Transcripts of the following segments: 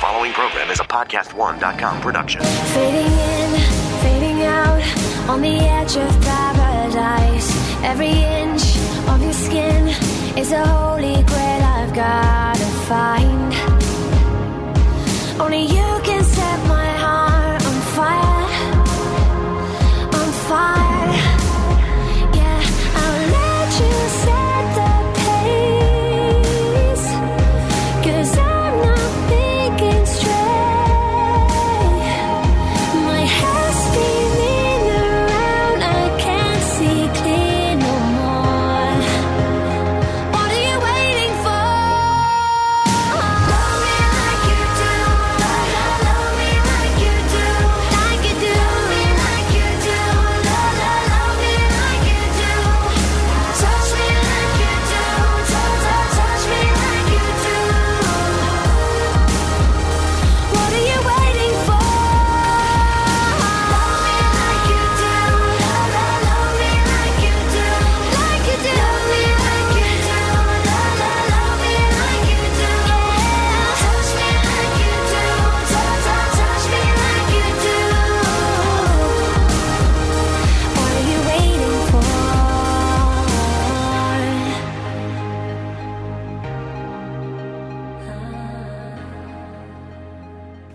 following program is a podcast1.com production. Fading in, fading out, on the edge of paradise. Every inch of your skin is a holy grail I've gotta find. Only you can set my heart on fire, on fire.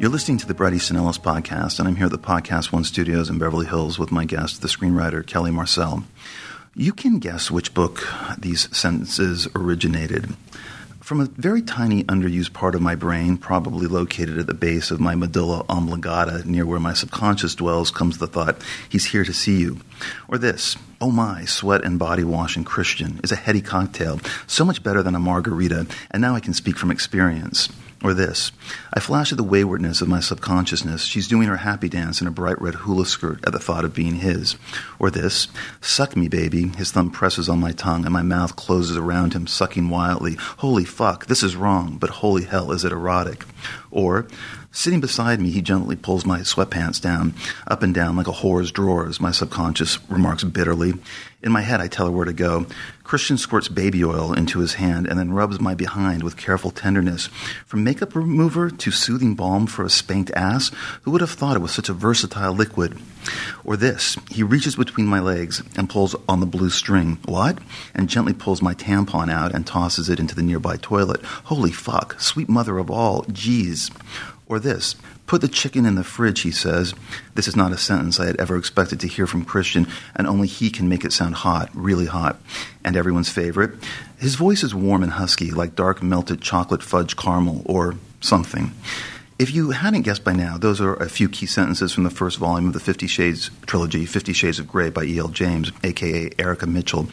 You're listening to the Bret Easton Ellis podcast, and I'm here at the Podcast One Studios in Beverly Hills with my guest, the screenwriter Kelly Marcel. You can guess which book these sentences originated. From a very tiny, underused part of my brain, probably located at the base of my medulla oblongata, near where my subconscious dwells, comes the thought, He's here to see you. Or this, Oh my, sweat and body wash and Christian is a heady cocktail, so much better than a margarita, and now I can speak from experience. Or this, I flash at the waywardness of my subconsciousness. She's doing her happy dance in a bright red hula skirt at the thought of being his. Or this, suck me, baby. His thumb presses on my tongue and my mouth closes around him, sucking wildly. Holy fuck, this is wrong, but holy hell, is it erotic? Or, Sitting beside me, he gently pulls my sweatpants down, up and down like a whore's drawers, my subconscious remarks bitterly. In my head, I tell her where to go. Christian squirts baby oil into his hand and then rubs my behind with careful tenderness. From makeup remover to soothing balm for a spanked ass, who would have thought it was such a versatile liquid? Or this, he reaches between my legs and pulls on the blue string. What? And gently pulls my tampon out and tosses it into the nearby toilet. Holy fuck, sweet mother of all, jeez. Or this, put the chicken in the fridge, he says. This is not a sentence I had ever expected to hear from Christian, and only he can make it sound hot, really hot. And everyone's favorite. His voice is warm and husky, like dark melted chocolate fudge caramel, or something. If you hadn't guessed by now, those are a few key sentences from the first volume of the Fifty Shades trilogy, Fifty Shades of Grey by E.L. James, aka Erica Mitchell.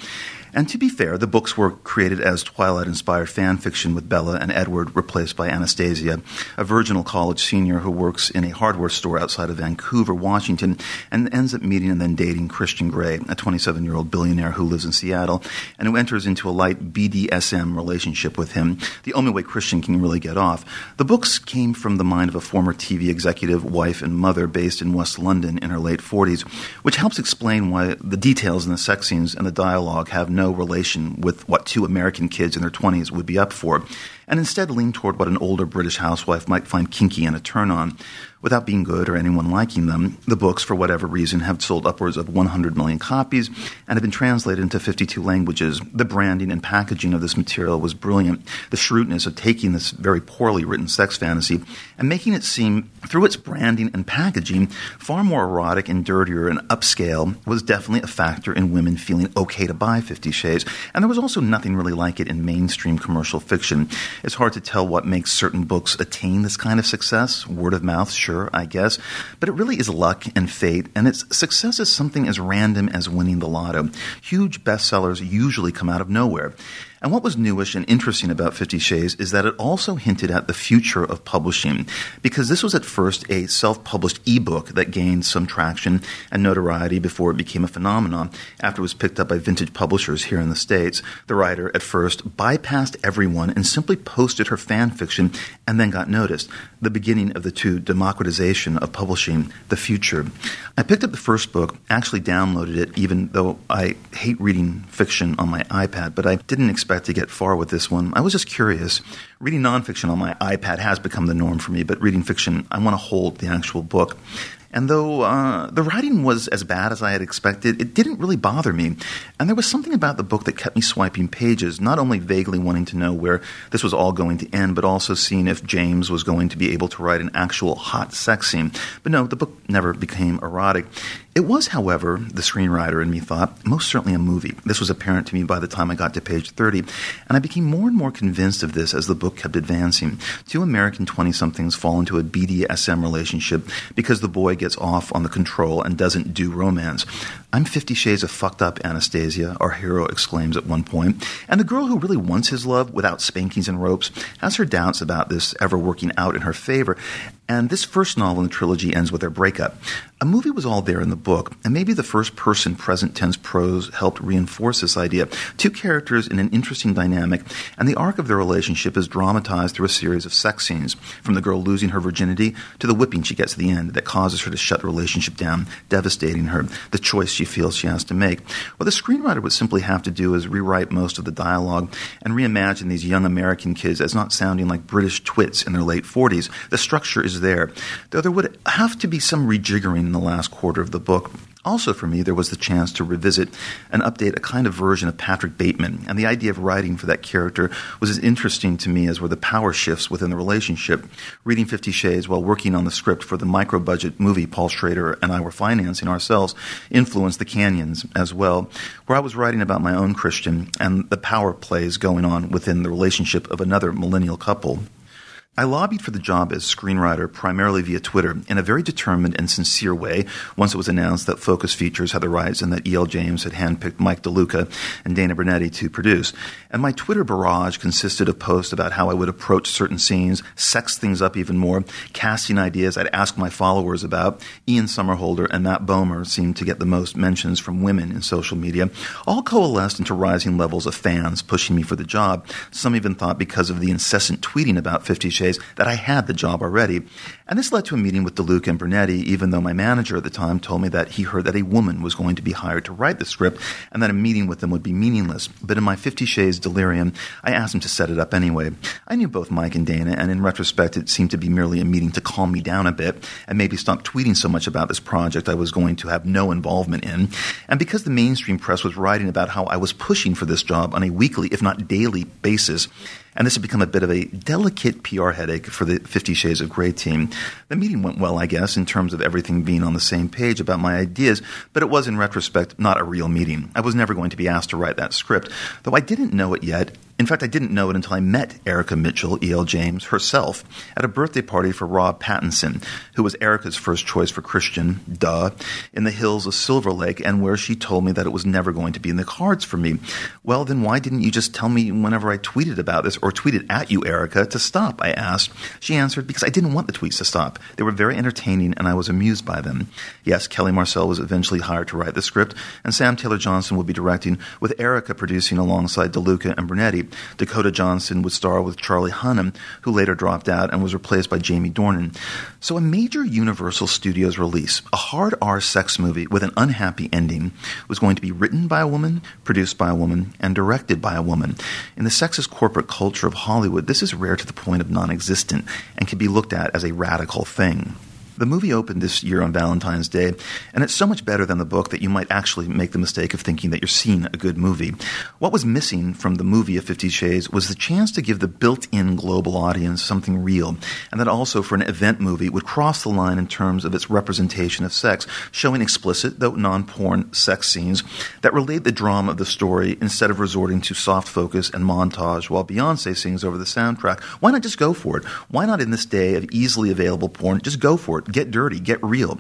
And to be fair, the books were created as Twilight inspired fan fiction with Bella and Edward replaced by Anastasia, a virginal college senior who works in a hardware store outside of Vancouver, Washington, and ends up meeting and then dating Christian Grey, a 27 year old billionaire who lives in Seattle and who enters into a light BDSM relationship with him, the only way Christian can really get off. The books came from the mind of a former TV executive, wife, and mother based in West London in her late 40s, which helps explain why the details in the sex scenes and the dialogue have no relation with what two American kids in their 20s would be up for, and instead lean toward what an older British housewife might find kinky and a turn on. Without being good or anyone liking them, the books, for whatever reason, have sold upwards of 100 million copies and have been translated into 52 languages. The branding and packaging of this material was brilliant. The shrewdness of taking this very poorly written sex fantasy and making it seem, through its branding and packaging, far more erotic and dirtier and upscale was definitely a factor in women feeling okay to buy Fifty Shades. And there was also nothing really like it in mainstream commercial fiction. It's hard to tell what makes certain books attain this kind of success. Word of mouth, sure, I guess. But it really is luck and fate, and its success is something as random as winning the lotto. Huge bestsellers usually come out of nowhere. And what was newish and interesting about Fifty Shades is that it also hinted at the future of publishing, because this was at first a self published ebook that gained some traction and notoriety before it became a phenomenon after it was picked up by vintage publishers here in the States. The writer at first bypassed everyone and simply posted her fan fiction and then got noticed. The beginning of the two democratization of publishing, the future. I picked up the first book, actually downloaded it, even though I hate reading fiction on my iPad, but I didn't expect expect to get far with this one. I was just curious. Reading nonfiction on my iPad has become the norm for me, but reading fiction, I want to hold the actual book. And though uh, the writing was as bad as I had expected, it didn't really bother me. And there was something about the book that kept me swiping pages, not only vaguely wanting to know where this was all going to end, but also seeing if James was going to be able to write an actual hot sex scene. But no, the book never became erotic. It was, however, the screenwriter in me thought, most certainly a movie. This was apparent to me by the time I got to page 30, and I became more and more convinced of this as the book kept advancing. Two American 20 somethings fall into a BDSM relationship because the boy gets off on the control and doesn't do romance. I'm 50 shades of fucked up, Anastasia, our hero exclaims at one point. And the girl who really wants his love without spankings and ropes has her doubts about this ever working out in her favor. And this first novel in the trilogy ends with their breakup. A movie was all there in the book, and maybe the first person present tense prose helped reinforce this idea. Two characters in an interesting dynamic, and the arc of their relationship is dramatized through a series of sex scenes, from the girl losing her virginity to the whipping she gets at the end that causes her to shut the relationship down, devastating her, the choice she feels she has to make. What the screenwriter would simply have to do is rewrite most of the dialogue and reimagine these young American kids as not sounding like British twits in their late 40s. The structure is there, though there would have to be some rejiggering in the last quarter of the book. Also, for me, there was the chance to revisit and update a kind of version of Patrick Bateman, and the idea of writing for that character was as interesting to me as were the power shifts within the relationship. Reading Fifty Shades while working on the script for the micro budget movie Paul Schrader and I were financing ourselves influenced The Canyons as well, where I was writing about my own Christian and the power plays going on within the relationship of another millennial couple. I lobbied for the job as screenwriter primarily via Twitter in a very determined and sincere way once it was announced that Focus Features had the rights and that E.L. James had handpicked Mike DeLuca and Dana Brunetti to produce. And my Twitter barrage consisted of posts about how I would approach certain scenes, sex things up even more, casting ideas I'd ask my followers about. Ian Somerhalder and Matt Bomer seemed to get the most mentions from women in social media, all coalesced into rising levels of fans pushing me for the job. Some even thought because of the incessant tweeting about Fifty Shades that I had the job already. And this led to a meeting with DeLuca and Brunetti, even though my manager at the time told me that he heard that a woman was going to be hired to write the script and that a meeting with them would be meaningless. But in my Fifty Shades delirium, I asked him to set it up anyway. I knew both Mike and Dana, and in retrospect, it seemed to be merely a meeting to calm me down a bit and maybe stop tweeting so much about this project I was going to have no involvement in. And because the mainstream press was writing about how I was pushing for this job on a weekly, if not daily, basis, and this had become a bit of a delicate PR headache for the Fifty Shades of Grey team. The meeting went well, I guess, in terms of everything being on the same page about my ideas, but it was, in retrospect, not a real meeting. I was never going to be asked to write that script, though I didn't know it yet. In fact, I didn't know it until I met Erica Mitchell, E.L. James, herself, at a birthday party for Rob Pattinson, who was Erica's first choice for Christian, duh, in the hills of Silver Lake, and where she told me that it was never going to be in the cards for me. Well, then why didn't you just tell me whenever I tweeted about this, or tweeted at you, Erica, to stop? I asked. She answered, because I didn't want the tweets to stop. They were very entertaining, and I was amused by them. Yes, Kelly Marcel was eventually hired to write the script, and Sam Taylor Johnson would be directing, with Erica producing alongside DeLuca and Brunetti. Dakota Johnson would star with Charlie Hunnam, who later dropped out and was replaced by Jamie Dornan. So, a major Universal Studios release, a hard R sex movie with an unhappy ending, was going to be written by a woman, produced by a woman, and directed by a woman. In the sexist corporate culture of Hollywood, this is rare to the point of non existent and can be looked at as a radical thing. The movie opened this year on Valentine's Day, and it's so much better than the book that you might actually make the mistake of thinking that you're seeing a good movie. What was missing from the movie of Fifty Shades was the chance to give the built in global audience something real, and that also for an event movie would cross the line in terms of its representation of sex, showing explicit, though non porn, sex scenes that relate the drama of the story instead of resorting to soft focus and montage while Beyonce sings over the soundtrack. Why not just go for it? Why not in this day of easily available porn, just go for it? Get dirty, get real.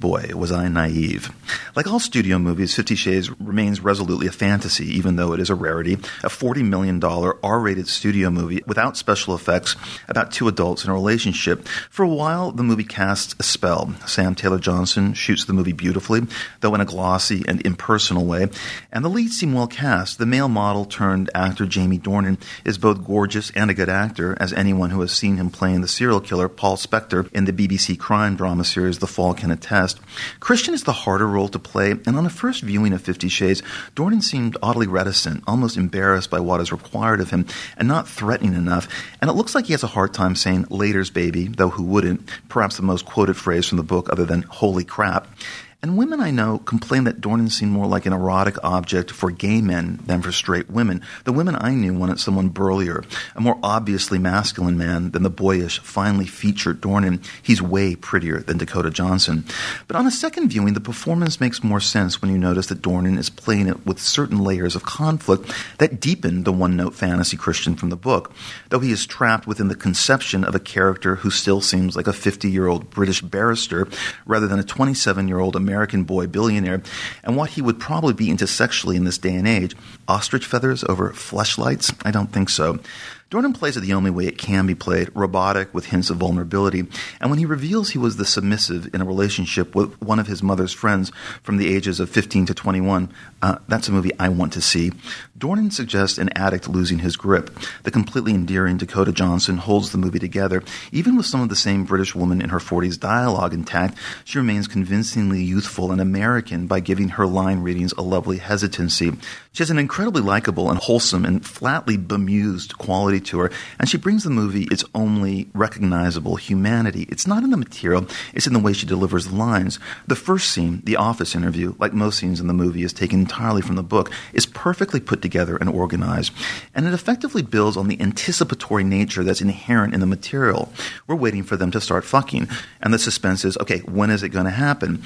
Boy, was I naive. Like all studio movies, Fifty Shades remains resolutely a fantasy, even though it is a rarity. A $40 million R rated studio movie without special effects about two adults in a relationship. For a while, the movie casts a spell. Sam Taylor Johnson shoots the movie beautifully, though in a glossy and impersonal way, and the leads seem well cast. The male model turned actor Jamie Dornan is both gorgeous and a good actor, as anyone who has seen him playing the serial killer Paul Spector in the BBC crime crime drama series The Fall can attest. Christian is the harder role to play, and on a first viewing of Fifty Shades, Dornan seemed oddly reticent, almost embarrassed by what is required of him, and not threatening enough. And it looks like he has a hard time saying "later's baby," though who wouldn't? Perhaps the most quoted phrase from the book, other than "holy crap." And women I know complain that Dornan seemed more like an erotic object for gay men than for straight women. The women I knew wanted someone burlier, a more obviously masculine man than the boyish, finely featured Dornan. He's way prettier than Dakota Johnson. But on a second viewing, the performance makes more sense when you notice that Dornan is playing it with certain layers of conflict that deepen the one note fantasy Christian from the book, though he is trapped within the conception of a character who still seems like a 50 year old British barrister rather than a 27 year old American boy billionaire, and what he would probably be into sexually in this day and age. Ostrich feathers over fleshlights? I don't think so. Dornan plays it the only way it can be played, robotic with hints of vulnerability. And when he reveals he was the submissive in a relationship with one of his mother's friends from the ages of 15 to 21, uh, that's a movie I want to see. Dornan suggests an addict losing his grip. The completely endearing Dakota Johnson holds the movie together. Even with some of the same British woman in her 40s dialogue intact, she remains convincingly youthful and American by giving her line readings a lovely hesitancy. She has an incredibly likable and wholesome and flatly bemused quality to her, and she brings the movie its only recognizable humanity. It's not in the material, it's in the way she delivers the lines. The first scene, the office interview, like most scenes in the movie, is taken entirely from the book, is perfectly put together and organized, and it effectively builds on the anticipatory nature that's inherent in the material. We're waiting for them to start fucking, and the suspense is okay, when is it going to happen?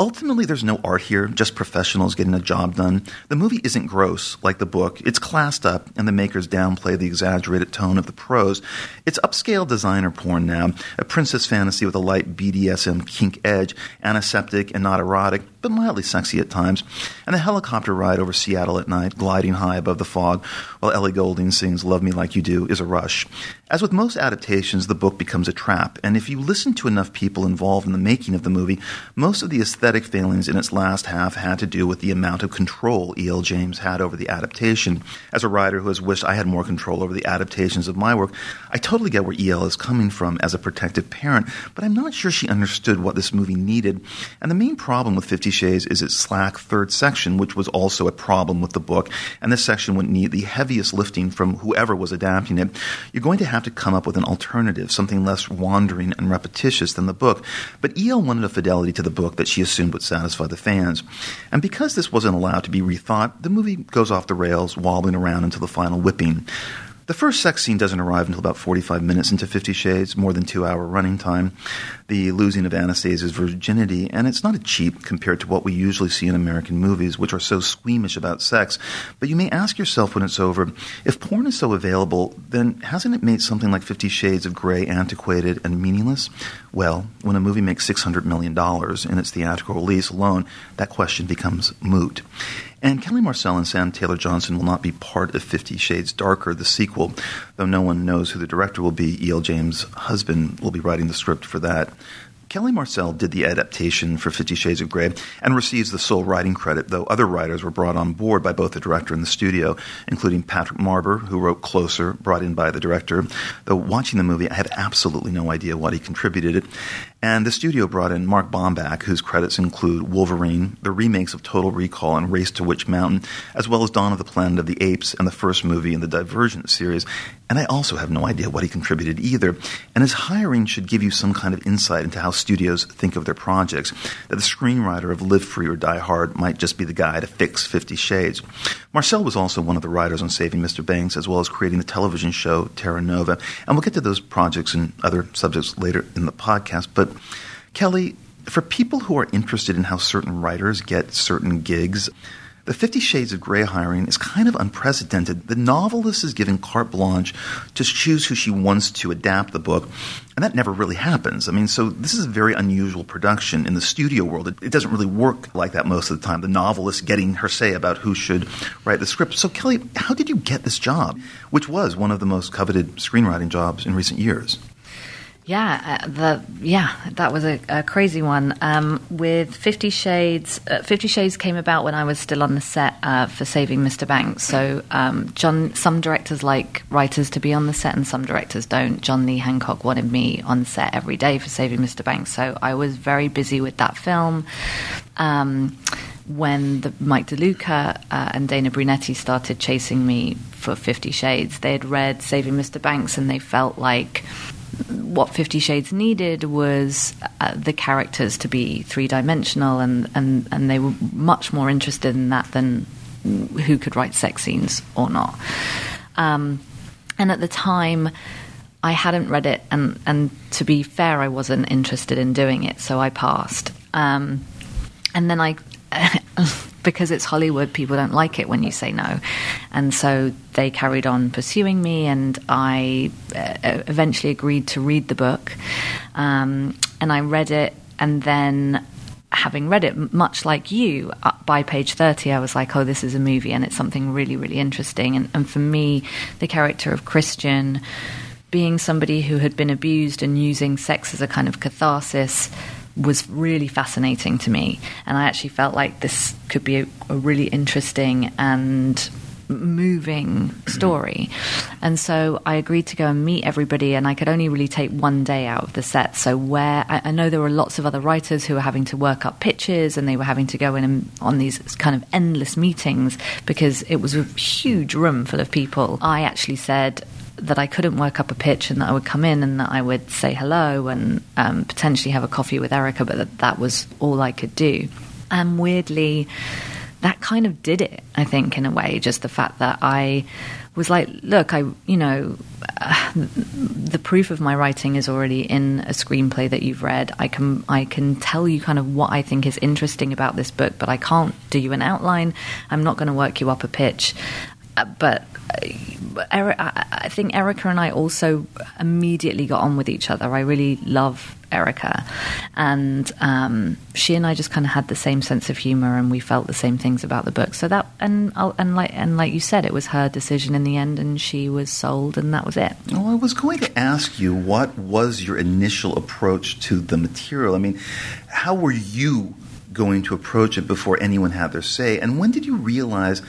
Ultimately, there's no art here, just professionals getting a job done. The movie isn't gross like the book. It's classed up, and the makers downplay the exaggerated tone of the prose. It's upscale designer porn now, a princess fantasy with a light BDSM kink edge, antiseptic and not erotic, but mildly sexy at times. And the helicopter ride over Seattle at night, gliding high above the fog, while Ellie Goulding sings Love Me Like You Do, is a rush. As with most adaptations, the book becomes a trap, and if you listen to enough people involved in the making of the movie, most of the aesthetic failings in its last half had to do with the amount of control E.L. James had over the adaptation. As a writer who has wished I had more control over the adaptations of my work, I totally get where E.L. is coming from as a protective parent, but I'm not sure she understood what this movie needed. And the main problem with Fifty Shades is its slack third section, which was also a problem with the book, and this section would need the heaviest lifting from whoever was adapting it. You're going to have to come up with an alternative, something less wandering and repetitious than the book. But E.L. wanted a fidelity to the book that she assumed would satisfy the fans. And because this wasn't allowed to be rethought, the movie goes off the rails, wobbling around until the final whipping. The first sex scene doesn't arrive until about 45 minutes into Fifty Shades, more than two hour running time. The losing of Anastasia's virginity, and it's not a cheap compared to what we usually see in American movies, which are so squeamish about sex. But you may ask yourself when it's over, if porn is so available, then hasn't it made something like Fifty Shades of Grey antiquated and meaningless? Well, when a movie makes $600 million in its theatrical release alone, that question becomes moot. And Kelly Marcel and Sam Taylor Johnson will not be part of Fifty Shades Darker, the sequel, though no one knows who the director will be. E.L. James' husband will be writing the script for that. Kelly Marcel did the adaptation for Fifty Shades of Grey and receives the sole writing credit, though other writers were brought on board by both the director and the studio, including Patrick Marber, who wrote Closer, brought in by the director. Though watching the movie, I had absolutely no idea what he contributed it. And the studio brought in Mark Bomback, whose credits include Wolverine, the remakes of Total Recall and Race to Witch Mountain, as well as Dawn of the Planet of the Apes and the first movie in the Divergent series. And I also have no idea what he contributed either. And his hiring should give you some kind of insight into how studios think of their projects. That the screenwriter of Live Free or Die Hard might just be the guy to fix Fifty Shades. Marcel was also one of the writers on Saving Mr. Banks, as well as creating the television show Terra Nova. And we'll get to those projects and other subjects later in the podcast. But Kelly, for people who are interested in how certain writers get certain gigs, the Fifty Shades of Grey hiring is kind of unprecedented. The novelist is given carte blanche to choose who she wants to adapt the book, and that never really happens. I mean, so this is a very unusual production in the studio world. It, it doesn't really work like that most of the time. The novelist getting her say about who should write the script. So, Kelly, how did you get this job, which was one of the most coveted screenwriting jobs in recent years? Yeah, uh, the yeah that was a, a crazy one. Um, with Fifty Shades, uh, Fifty Shades came about when I was still on the set uh, for Saving Mr. Banks. So um, John, some directors like writers to be on the set, and some directors don't. John Lee Hancock wanted me on set every day for Saving Mr. Banks, so I was very busy with that film. Um, when the, Mike DeLuca uh, and Dana Brunetti started chasing me for Fifty Shades, they had read Saving Mr. Banks and they felt like what Fifty Shades needed was uh, the characters to be three dimensional, and, and, and they were much more interested in that than who could write sex scenes or not. Um, and at the time, I hadn't read it, and, and to be fair, I wasn't interested in doing it, so I passed. Um, and then I, because it's Hollywood, people don't like it when you say no. And so they carried on pursuing me, and I uh, eventually agreed to read the book. Um, and I read it, and then having read it, much like you, uh, by page 30, I was like, oh, this is a movie, and it's something really, really interesting. And, and for me, the character of Christian being somebody who had been abused and using sex as a kind of catharsis was really fascinating to me. And I actually felt like this could be a, a really interesting and moving mm-hmm. story. And so I agreed to go and meet everybody, and I could only really take one day out of the set. So, where I, I know there were lots of other writers who were having to work up pitches and they were having to go in and, on these kind of endless meetings because it was a huge room full of people. I actually said, that I couldn't work up a pitch and that I would come in and that I would say hello and um, potentially have a coffee with Erica, but that, that was all I could do. And weirdly, that kind of did it, I think, in a way. Just the fact that I was like, look, I, you know, uh, the proof of my writing is already in a screenplay that you've read. I can, I can tell you kind of what I think is interesting about this book, but I can't do you an outline. I'm not going to work you up a pitch. Uh, but uh, I I think Erica and I also immediately got on with each other. I really love Erica, and um, she and I just kind of had the same sense of humor, and we felt the same things about the book. So that and and like and like you said, it was her decision in the end, and she was sold, and that was it. Well, I was going to ask you what was your initial approach to the material? I mean, how were you going to approach it before anyone had their say? And when did you realize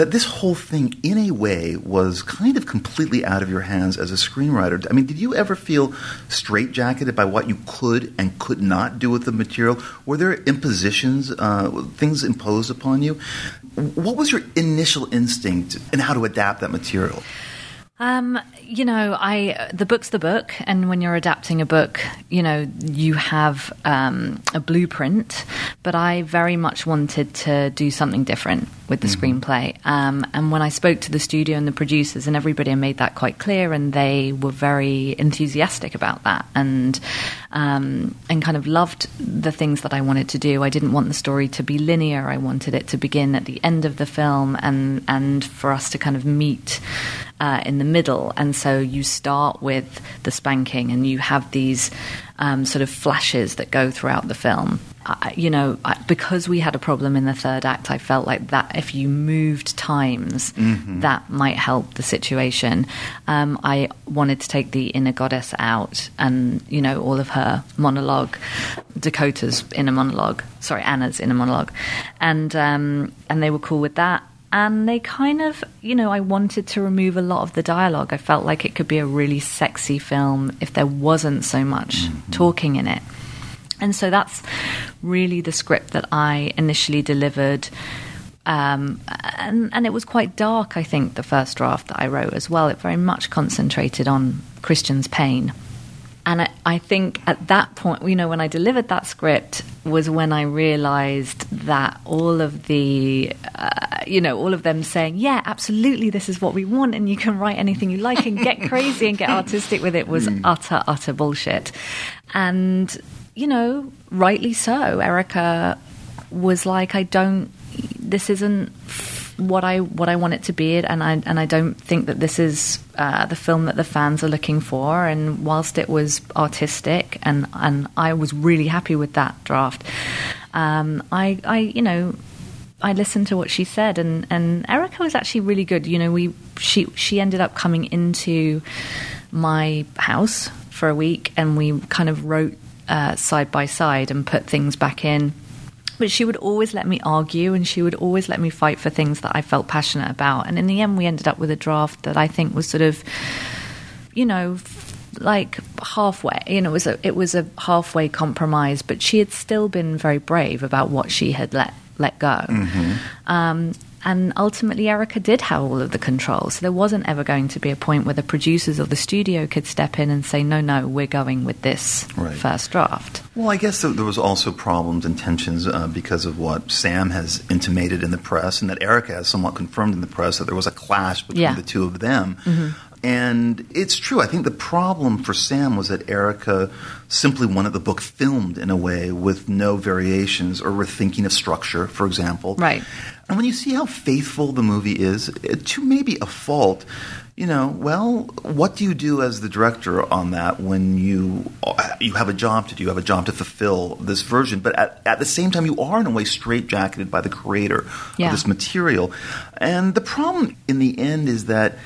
that this whole thing, in a way, was kind of completely out of your hands as a screenwriter? I mean, did you ever feel straitjacketed by what you could and could not do with the material? Were there impositions, uh, things imposed upon you? What was your initial instinct in how to adapt that material? Um, you know, I the book's the book, and when you're adapting a book, you know, you have um, a blueprint. But I very much wanted to do something different with the screenplay. Um, and when I spoke to the studio and the producers and everybody, I made that quite clear, and they were very enthusiastic about that, and um, and kind of loved the things that I wanted to do. I didn't want the story to be linear. I wanted it to begin at the end of the film, and and for us to kind of meet uh, in the middle. And so you start with the spanking, and you have these um, sort of flashes that go throughout the film. I, you know, I, because we had a problem in the third act, I felt like that if you moved times, that might help the situation. Um, I wanted to take the inner goddess out, and you know, all of her monologue, Dakota's inner monologue, sorry, Anna's inner monologue, and um, and they were cool with that and they kind of, you know, I wanted to remove a lot of the dialogue. I felt like it could be a really sexy film if there wasn't so much talking in it. And so that's really the script that I initially delivered. Um, and, and it was quite dark, I think, the first draft that I wrote as well. It very much concentrated on Christian's pain. And I, I think at that point, you know, when I delivered that script, was when I realized that all of the, uh, you know, all of them saying, yeah, absolutely, this is what we want, and you can write anything you like and get crazy and get artistic with it was utter, utter bullshit. And, you know, rightly so. Erica was like, I don't, this isn't what I what I want it to be, and I and I don't think that this is uh, the film that the fans are looking for. And whilst it was artistic, and and I was really happy with that draft, um, I I you know. I listened to what she said, and, and Erica was actually really good. You know, we she she ended up coming into my house for a week and we kind of wrote uh, side by side and put things back in. But she would always let me argue and she would always let me fight for things that I felt passionate about. And in the end, we ended up with a draft that I think was sort of, you know, like halfway. You know, it was a it was a halfway compromise. But she had still been very brave about what she had let let go. Um, and ultimately, Erica did have all of the control. So there wasn't ever going to be a point where the producers or the studio could step in and say, no, no, we're going with this Right. first draft. Well, I guess there was also problems and tensions uh, because of what Sam has intimated in the press, and that Erica has somewhat confirmed in the press that there was a clash between Yeah. the two of them. And it's true. I think the problem for Sam was that Erica simply wanted the book filmed in a way with no variations or rethinking of structure, for example. Right. And when you see how faithful the movie is, to maybe a fault, you know, well, what do you do as the director on that when you you have a job to do, you have a job to fulfill this version, but at, at the same time, you are in a way straitjacketed by the creator Yeah. of this material. And the problem in the end is that.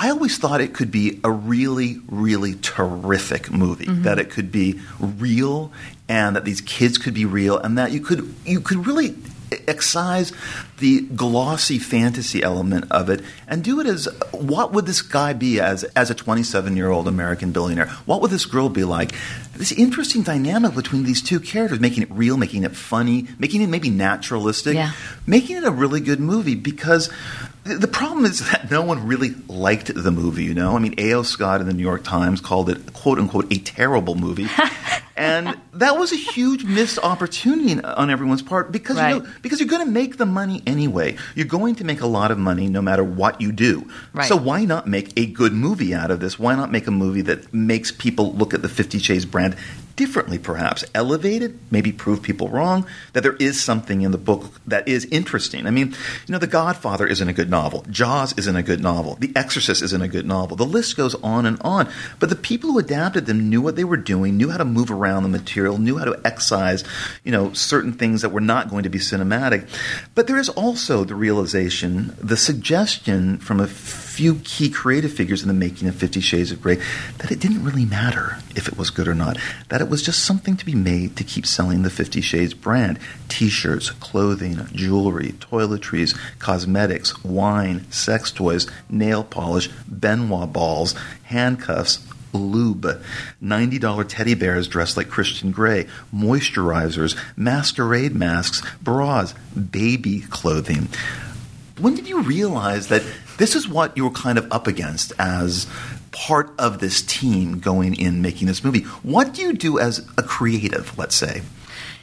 I always thought it could be a really, really terrific movie. Mm-hmm. That it could be real, and that these kids could be real, and that you could you could really excise the glossy fantasy element of it and do it as what would this guy be as as a 27 year old American billionaire? What would this girl be like? This interesting dynamic between these two characters, making it real, making it funny, making it maybe naturalistic, Yeah. making it a really good movie because the problem is that no one really liked the movie, you know? I mean, A.O. Scott in the New York Times called it, quote unquote, a terrible movie. and that was a huge missed opportunity on everyone's part because, you know, because you're going to make the money anyway. You're going to make a lot of money no matter what you do. Right. So why not make a good movie out of this? Why not make a movie that makes people look at the Fifty Shades brand differently, perhaps? elevated, maybe prove people wrong, that there is something in the book that is interesting. I mean, you know, The Godfather isn't a good novel. Jaws isn't a good novel. The Exorcist isn't a good novel. The list goes on and on. But the people who adapted them knew what they were doing, knew how to move around the material, knew how to excise, you know, certain things that were not going to be cinematic. But there is also the realization, the suggestion from a few key creative figures in the making of Fifty Shades of Grey that it didn't really matter if it was good or not. That it was just something to be made to keep selling the Fifty Shades brand. T-shirts, clothing, jewelry, toiletries, cosmetics, wine, sex toys, nail polish, Ben Wa balls, handcuffs, lube, $90 teddy bears dressed like Christian Grey, moisturizers, masquerade masks, bras, baby clothing. When did you realize that this is what you were kind of up against as part of this team going in making this movie? What do you do as a creative, let's say?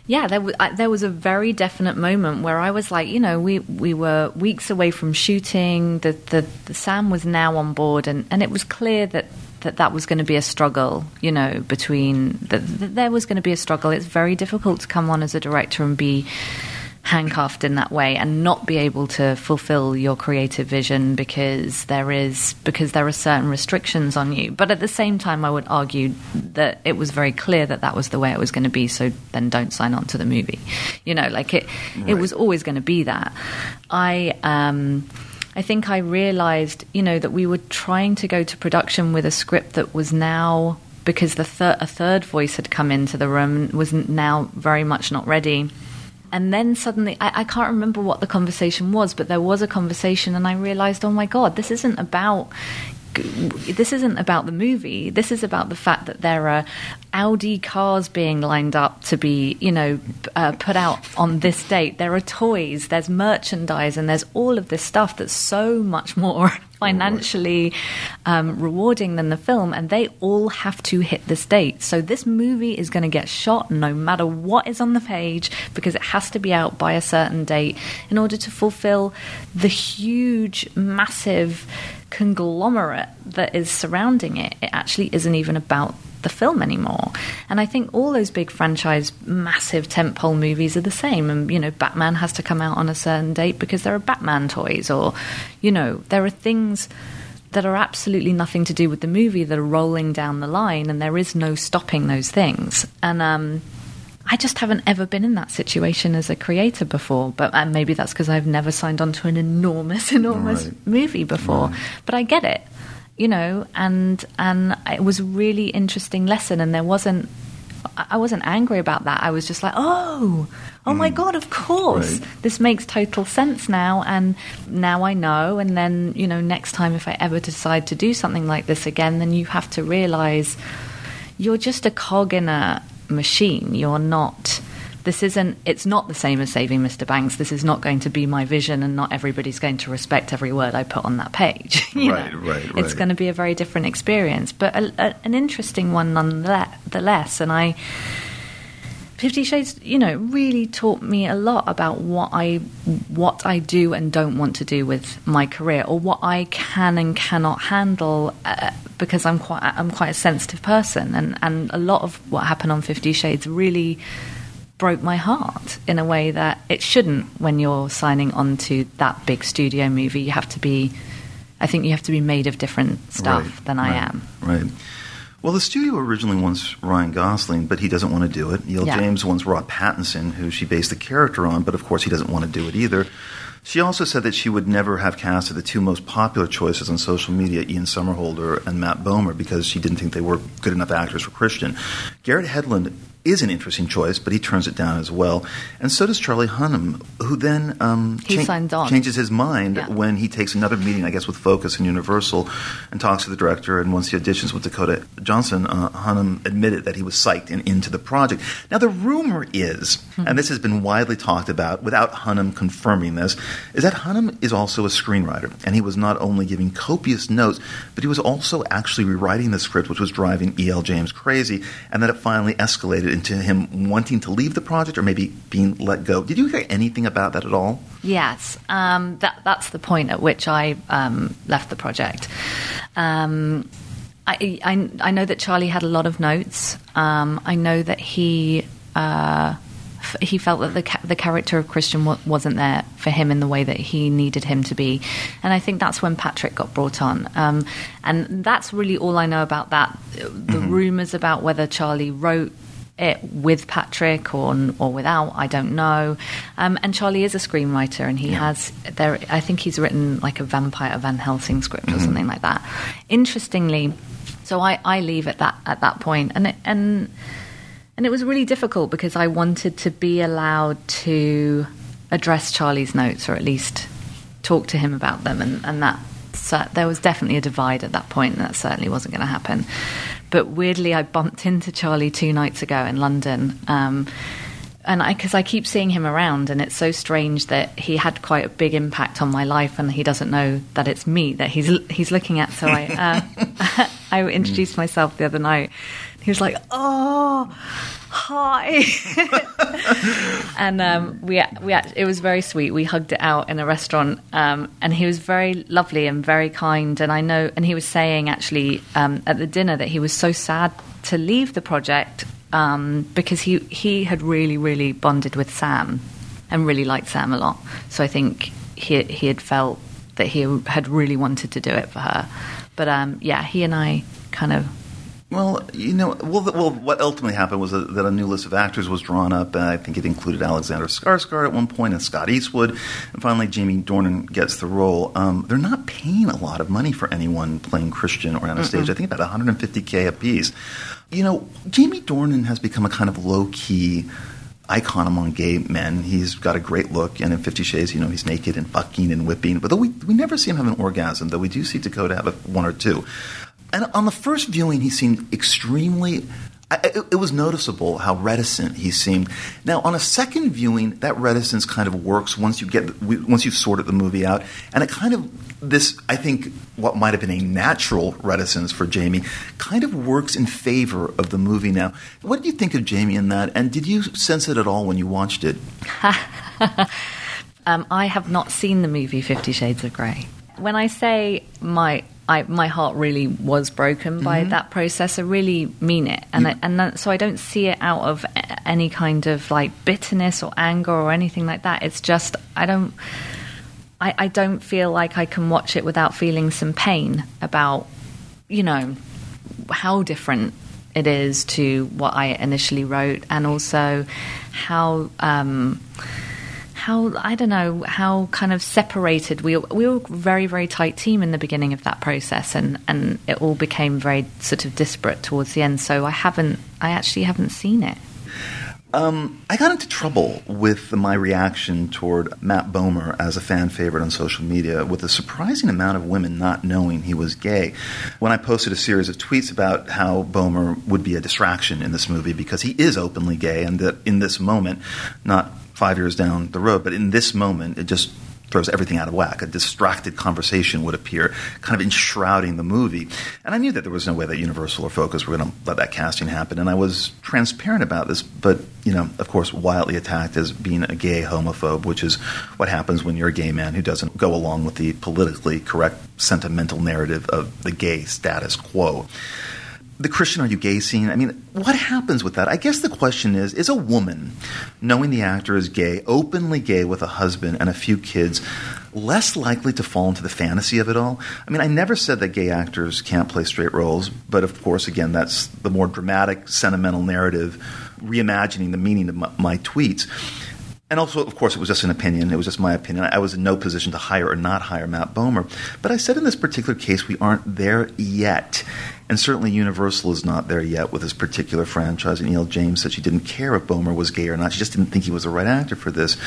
Yeah, there was, there was a very definite moment where I was like, you know, we, we were weeks away from shooting. The, the, the Sam was now on board, and, and it was clear that, that that was going to be a struggle, you know, between that there was going to be a struggle. It's very difficult to come on as a director and be handcuffed in that way and not be able to fulfill your creative vision because there is because there are certain restrictions on you. But at the same time I would argue that it was very clear that that was the way it was going to be so then don't sign on to the movie. You know like it it was always going to be that. I um I think I realized, you know, that we were trying to go to production with a script that was now because the thir- a third voice had come into the room was now very much not ready. And then suddenly, I, I can't remember what the conversation was, but there was a conversation, and I realized, oh my god, this isn't about this isn't about the movie. This is about the fact that there are Audi cars being lined up to be, you know, uh, put out on this date. There are toys, there's merchandise, and there's all of this stuff that's so much more financially um, rewarding than the film, and they all have to hit this date. So this movie is going to get shot no matter what is on the page because it has to be out by a certain date in order to fulfill the huge, massive conglomerate that is surrounding it. It actually isn't even about the film anymore. And I think all those big franchise, massive tentpole movies are the same. And, you know, Batman has to come out on a certain date because there are Batman toys, or, you know, there are things that are absolutely nothing to do with the movie that are rolling down the line, and there is no stopping those things. And, um, I just haven't ever been in that situation as a creator before, but and maybe that's because I've never signed on to an enormous, enormous Right. movie before. But I get it, you know, and and it was a really interesting lesson, and there wasn't. I wasn't angry about that. I was just like, oh, oh my mm. god, of course, Right. this makes total sense now, and now I know. And then, you know, next time if I ever decide to do something like this again, then you have to realize you're just a cog in a machine. You're not. This isn't. It's not the same as saving Mr. Banks. This is not going to be my vision, and not everybody's going to respect every word I put on that page. Right, know? right, It's going to be a very different experience, but a, a, an interesting one nonetheless. And I, Fifty Shades, you know, really taught me a lot about what I what I do and don't want to do with my career, or what I can and cannot handle, uh, because I'm quite I'm quite a sensitive person, and and a lot of what happened on Fifty Shades really broke my heart in a way that it shouldn't when you're signing on to that big studio movie. You have to be, I think you have to be made of different stuff Right, than I right, am. Right. Well, the studio originally wants Ryan Gosling, but he doesn't want to do it. E.L. Yeah. James wants Rob Pattinson, who she based the character on, but of course he doesn't want to do it either. She also said that she would never have casted the two most popular choices on social media, Ian Somerhalder and Matt Bomer, because she didn't think they were good enough actors for Christian. Garrett Hedlund is an interesting choice, but he turns it down as well. And so does Charlie Hunnam, who then um, on. changes his mind Yeah. when he takes another meeting, I guess, with Focus and Universal and talks to the director. And once he auditions with Dakota Johnson, uh, Hunnam admitted that he was psyched and into the project. Now, the rumor is, and this has been widely talked about without Hunnam confirming this, is that Hunnam is also a screenwriter. And he was not only giving copious notes, but he was also actually rewriting the script, which was driving E.L. James crazy, and that it finally escalated into him wanting to leave the project or maybe being let go. Did you hear anything about that at all? Yes, um, that, that's the point at which I um, left the project. Um, I, I, I know that Charlie had a lot of notes. Um, I know that he uh, f- he felt that the ca- the character of Christian wa- wasn't there for him in the way that he needed him to be, and I think that's when Patrick got brought on. Um, and that's really all I know about that. The rumors about whether Charlie wrote it with Patrick or or without, I don't know. Um, and Charlie is a screenwriter, and he has there. I think he's written like a Vampire Van Helsing script or something like that. Interestingly, so I, I leave at that at that point, and it, and and it was really difficult because I wanted to be allowed to address Charlie's notes, or at least talk to him about them, and and that there was definitely a divide at that point, and that certainly wasn't going to happen. But weirdly, I bumped into Charlie two nights ago in London. Um, and I, because I keep seeing him around, and it's so strange that he had quite a big impact on my life, and he doesn't know that it's me that he's he's looking at. So I uh, I introduced myself the other night. He was like, "Oh, hi," and um, we we it was very sweet. We hugged it out in a restaurant, um, and he was very lovely and very kind. And I know, and he was saying actually um, at the dinner that he was so sad to leave the project um, because he he had really really bonded with Sam and really liked Sam a lot. So I think he he had felt that he had really wanted to do it for her. But um, yeah, he and I kind of Well, you know, well, the- well, what ultimately happened was that, that a new list of actors was drawn up. And I think it included Alexander Skarsgård at one point and Scott Eastwood, and finally Jamie Dornan gets the role. Um, they're not paying a lot of money for anyone playing Christian or Anastasia. I think about 150k a piece. You know, Jamie Dornan has become a kind of low key icon among gay men. He's got a great look, and in Fifty Shades, you know, he's naked and fucking and whipping. But though we we never see him have an orgasm, though we do see Dakota have a, one or two. And on the first viewing, he seemed extremely. It, it was noticeable how reticent he seemed. Now, on a second viewing, that reticence kind of works once you get once you've sorted the movie out, and it kind of this I think what might have been a natural reticence for Jamie kind of works in favor of the movie. Now, what did you think of Jamie in that? And did you sense it at all when you watched it? Um, I have not seen the movie Fifty Shades of Grey. When I say my I, my heart really was broken by that process, I really mean it, and I, and that, so I don't see it out of any kind of like bitterness or anger or anything like that. It's just I don't. I, I don't feel like I can watch it without feeling some pain about, you know, how different it is to what I initially wrote, and also how um, how I don't know how kind of separated we we were a very very tight team in the beginning of that process, and and it all became very sort of disparate towards the end. So I haven't I actually haven't seen it. Um, I got into trouble with my reaction toward Matt Bomer as a fan favorite on social media with a surprising amount of women not knowing he was gay. When I posted a series of tweets about how Bomer would be a distraction in this movie because he is openly gay and that in this moment, not five years down the road, but in this moment, it just throws everything out of whack. A distracted conversation would appear, kind of enshrouding the movie. And I knew that there was no way that Universal or Focus were going to let that casting happen. And I was transparent about this, but, you know, of course, wildly attacked as being a gay homophobe, which is what happens when you're a gay man who doesn't go along with the politically correct sentimental narrative of the gay status quo the Christian are you gay scene, I mean, what happens with that? I guess the question is is a woman, knowing the actor is gay, openly gay with a husband and a few kids, less likely to fall into the fantasy of it all? I mean, I never said that gay actors can't play straight roles, but of course, again, that's the more dramatic, sentimental narrative, reimagining the meaning of my, my tweets. And also, of course, it was just an opinion. It was just my opinion. I was in no position to hire or not hire Matt Bomer. But I said in this particular case, we aren't there yet. And certainly Universal is not there yet with this particular franchise. And E.L. James said she didn't care if Bomer was gay or not. She just didn't think he was the right actor for this.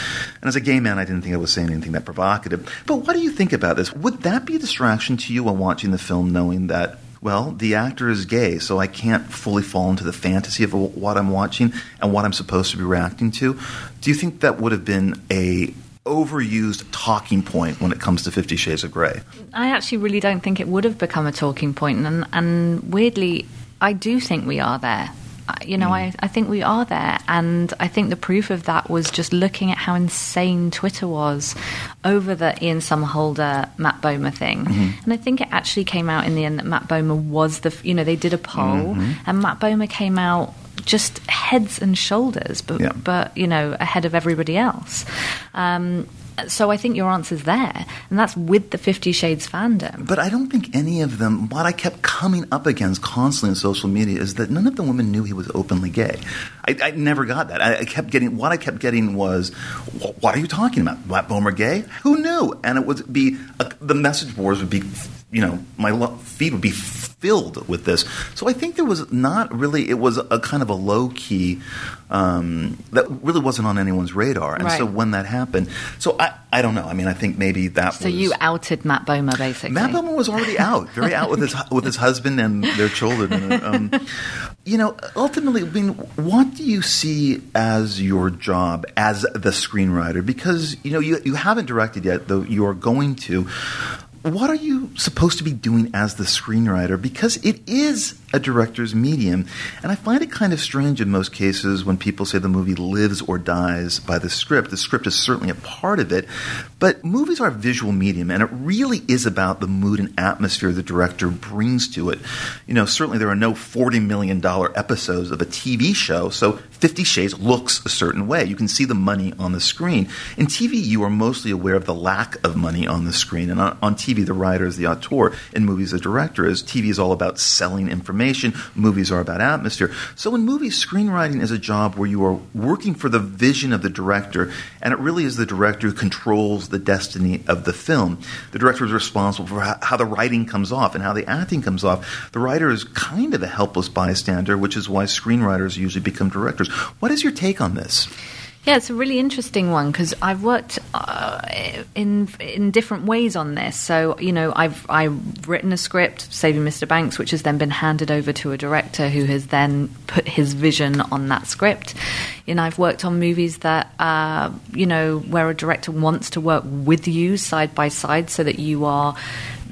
And as a gay man, I didn't think I was saying anything that provocative. But what do you think about this? Would that be a distraction to you while watching the film, knowing that well, the actor is gay, so I can't fully fall into the fantasy of what I'm watching and what I'm supposed to be reacting to. Do you think that would have been a overused talking point when it comes to Fifty Shades of Grey? I actually really don't think it would have become a talking point, and and weirdly, I do think we are there. You know, hmm. I, I think we are there, and I think the proof of that was just looking at how insane Twitter was over the Ian Somerhalder Matt Bomer thing, mm-hmm. and I think it actually came out in the end that Matt Bomer was the you know they did a poll, mm-hmm. and Matt Bomer came out just heads and shoulders, but Yeah. but you know ahead of everybody else. Um, so I think your answer's there, and that's with the Fifty Shades fandom. But I don't think any of them, what I kept coming up against constantly in social media is that none of the women knew he was openly gay. I, I never got that. I, I kept getting, what I kept getting was, "Wh- what are you talking about? Matt Bomer gay? Who knew? And it would be, uh, the message boards would be, you know, my lo- feed would be filled with this. So I think there was not really, it was a kind of a low key, um, that really wasn't on anyone's radar. And so when that happened, so I, I don't know. I mean, I think maybe that So was. you outed Matt Bomer, basically. Matt Bomer was already out, very out with his with his husband and their children. Um, you know, ultimately, I mean, what do you see as your job as the screenwriter? Because you know, you you haven't directed yet, though you are going to. What are you supposed to be doing as the screenwriter? Because it is a director's medium, and I find it kind of strange in most cases when people say the movie lives or dies by the script. The script is certainly a part of it, but movies are a visual medium, and it really is about the mood and atmosphere the director brings to it. You know, certainly there are no forty million dollar episodes of a TV show, so Fifty Shades looks a certain way. You can see the money on the screen. In TV, you are mostly aware of the lack of money on the screen, and on, on TV, the writer is the auteur. In movies, the director is. TV is all about selling information. Movies are about atmosphere. So in movies, screenwriting is a job where you are working for the vision of the director, and it really is the director who controls the destiny of the film. The director is responsible for how the writing comes off and how the acting comes off. The writer is kind of a helpless bystander, which is why screenwriters usually become directors. What is your take on this? Yeah, it's a really interesting one because I've worked uh, in in different ways on this. So you know, I've I've written a script, Saving Mr. Banks, which has then been handed over to a director who has then put his vision on that script. And I've worked on movies that uh, you know where a director wants to work with you side by side, so that you are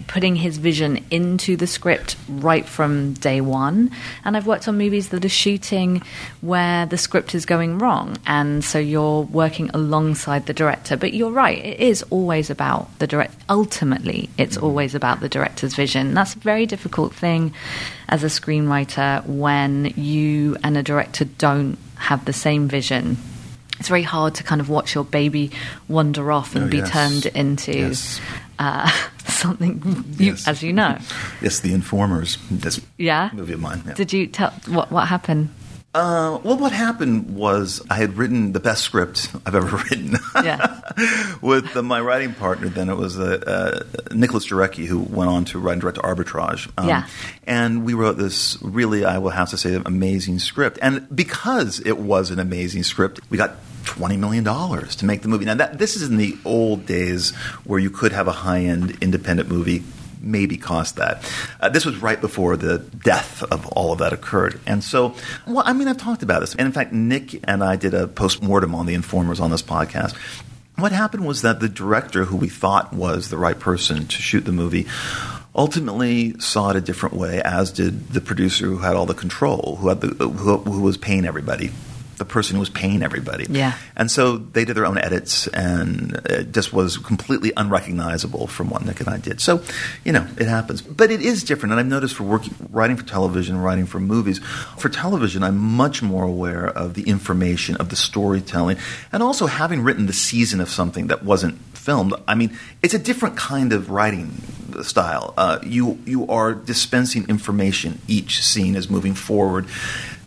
putting his vision into the script right from day one. And I've worked on movies that are shooting where the script is going wrong, and so you're working alongside the director. But you're right, it is always about the direct. Ultimately, it's mm-hmm. always about the director's vision. That's a very difficult thing as a screenwriter when you and a director don't have the same vision. It's very hard to kind of watch your baby wander off and Oh, be yes. turned into Yes. Uh, something, you, Yes. as you know. Yes, The Informers. This Yeah. movie of mine. yeah. Did you tell what what happened? Uh, well, what happened was I had written the best script I've ever written. Yeah. With uh, my writing partner, then it was uh, uh, Nicholas Jarecki, who went on to write and direct Arbitrage. Um, Yeah. And we wrote this really, I will have to say, amazing script. And because it was an amazing script, we got $20 million to make the movie. Now, that, this is in the old days where you could have a high end independent movie maybe cost that. Uh, this was right before the death of all of that occurred. And so, well, I mean, I've talked about this. And in fact, Nick and I did a post mortem on the informers on this podcast. What happened was that the director, who we thought was the right person to shoot the movie, ultimately saw it a different way, as did the producer who had all the control, who, had the, who, who was paying everybody. The person who was paying everybody. Yeah. And so they did their own edits, and it just was completely unrecognizable from what Nick and I did. So, you know, it happens. But it is different, and I've noticed for working, writing for television, writing for movies. For television, I'm much more aware of the information, of the storytelling, and also having written the season of something that wasn't filmed. I mean, it's a different kind of writing style. Uh, you you are dispensing information. Each scene is moving forward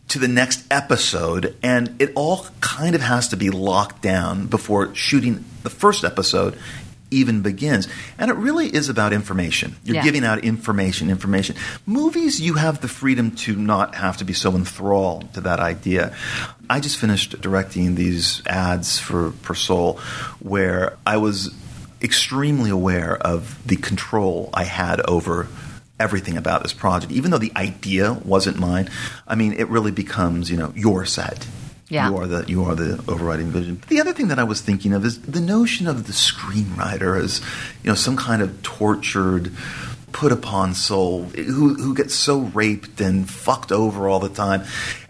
to the next episode, and it all kind of has to be locked down before shooting the first episode even begins. And it really is about information. You're Yeah. giving out information, information. Movies, you have the freedom to not have to be so enthralled to that idea. I just finished directing these ads for Persol where I was extremely aware of the control I had over everything about this project. Even though the idea wasn't mine, I mean, it really becomes, you know, your set. Yeah. You are the you are the overriding vision. The other thing that I was thinking of is the notion of the screenwriter as, you know, some kind of tortured put upon soul who who gets so raped and fucked over all the time.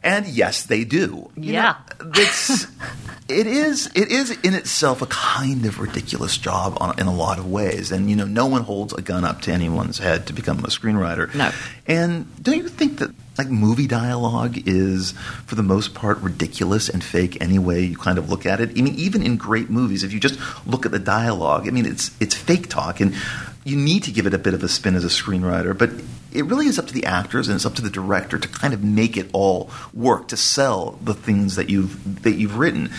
And yes, they do. You Yeah. know, it's it is it is in itself a kind of ridiculous job on, in a lot of ways, and you know no one holds a gun up to anyone's head to become a screenwriter. No. And don't you think that like movie dialogue is for the most part ridiculous and fake any way you kind of look at it? I mean, even in great movies, if you just look at the dialogue, I mean, it's it's fake talk, and you need to give it a bit of a spin as a screenwriter, but it really is up to the actors and it's up to the director to kind of make it all work to sell the things that you've that you've written.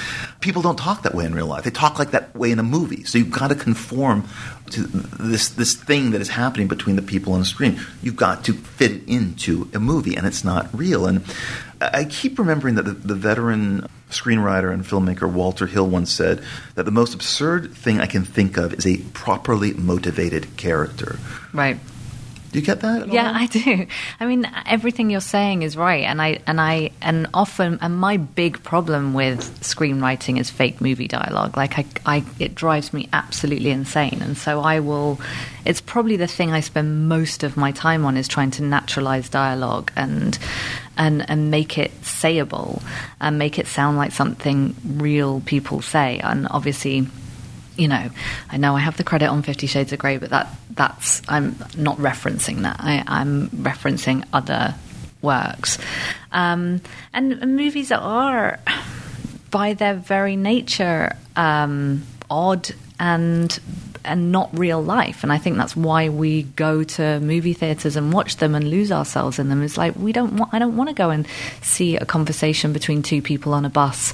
People don't talk that way in real life. They talk like that way in a movie. So you've got to conform to this this thing that is happening between the people on the screen. You've got to fit it into a movie, and it's not real. And I keep remembering that the, the veteran screenwriter and filmmaker Walter Hill once said that the most absurd thing I can think of is a properly motivated character. Right. Do you get that? at Yeah? I do. I mean, everything you're saying is right, and I and I and often and my big problem with screenwriting is fake movie dialogue. Like I, I it drives me absolutely insane, and so I will. It's probably the thing I spend most of my time on is trying to naturalize dialogue and and and make it sayable and make it sound like something real people say, and obviously you know, I know I have the credit on Fifty Shades of Grey, but that that's I'm not referencing that. I, I'm referencing other works, um, and, movies are, by their very nature, um, odd and and not real life. And I think that's why we go to movie theaters and watch them and lose ourselves in them. It's like we don't want. I don't want to go and see a conversation between two people on a bus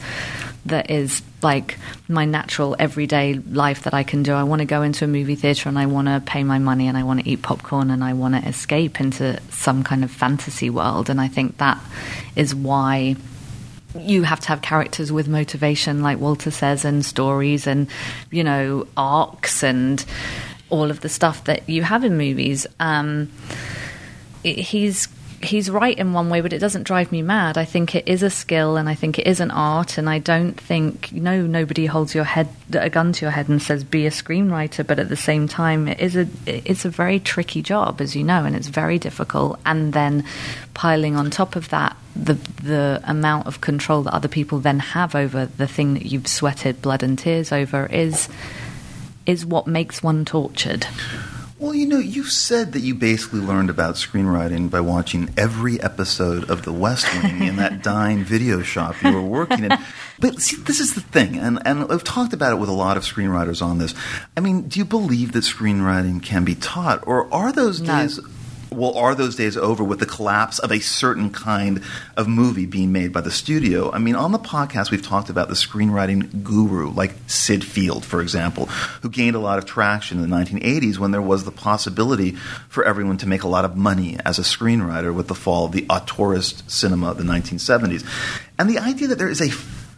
that is like my natural everyday life that I can do. I want to go into a movie theater and I want to pay my money and I want to eat popcorn and I want to escape into some kind of fantasy world. And I think that is why you have to have characters with motivation, like Walter says, and stories and, you know, arcs and all of the stuff that you have in movies. Um, he's he's right in one way, but it doesn't drive me mad. I think it is a skill, and I think it is an art, and I don't think you know nobody holds your head a gun to your head and says be a screenwriter, but at the same time, it is a it's a very tricky job, as you know, and it's very difficult. And then piling on top of that. The the amount of control that other people then have over the thing that you've sweated blood and tears over is is what makes one tortured. Well, you know, you said that you basically learned about screenwriting by watching every episode of The West Wing in that dine video shop you were working in. But see, this is the thing, and, and I've talked about it with a lot of screenwriters on this. I mean, do you believe that screenwriting can be taught, or are those No. days? Well, are those days over with the collapse of a certain kind of movie being made by the studio? I mean, on the podcast, we've talked about the screenwriting guru, like Syd Field, for example, who gained a lot of traction in the 1980s when there was the possibility for everyone to make a lot of money as a screenwriter with the fall of the auteurist cinema of the 1970s. And the idea that there is a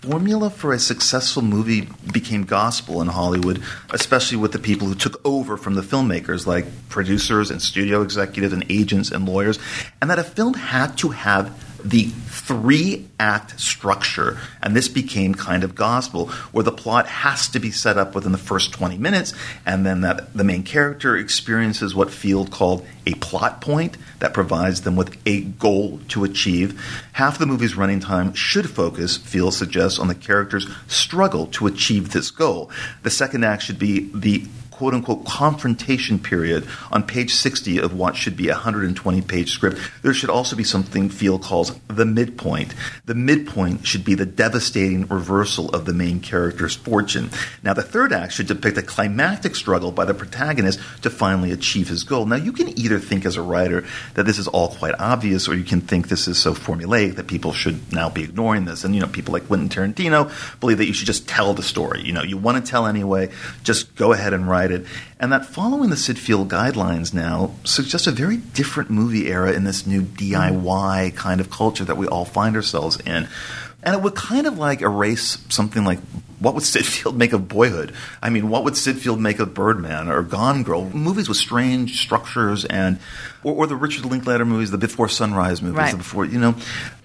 formula for a successful movie became gospel in Hollywood, especially with the people who took over from the filmmakers, like producers and studio executives and agents and lawyers, and that a film had to have the three act structure. And this became kind of gospel, where the plot has to be set up within the first 20 minutes, and then that the main character experiences what Field called a plot point that provides them with a goal to achieve. Half the movie's running time should focus, Field suggests, on the character's struggle to achieve this goal. The second act should be the quote unquote confrontation period on page 60 of what should be a 120 page script. There should also be something Field calls the midpoint. The midpoint should be the devastating reversal of the main character's fortune. Now, the third act should depict a climactic struggle by the protagonist to finally achieve his goal. Now, you can either think as a writer that this is all quite obvious, or you can think this is so formulaic that people should now be ignoring this. And, you know, people like Quentin Tarantino believe that you should just tell the story. You know, you want to tell anyway, just go ahead and write And that following the Syd Field guidelines now suggests a very different movie era in this new DIY kind of culture that we all find ourselves in. And it would kind of like erase something like what would Syd Field make of Boyhood? I mean, what would Syd Field make of Birdman or Gone Girl? Movies with strange structures and, or, or the Richard Linklater movies, the Before Sunrise movies, Right. the Before, you know.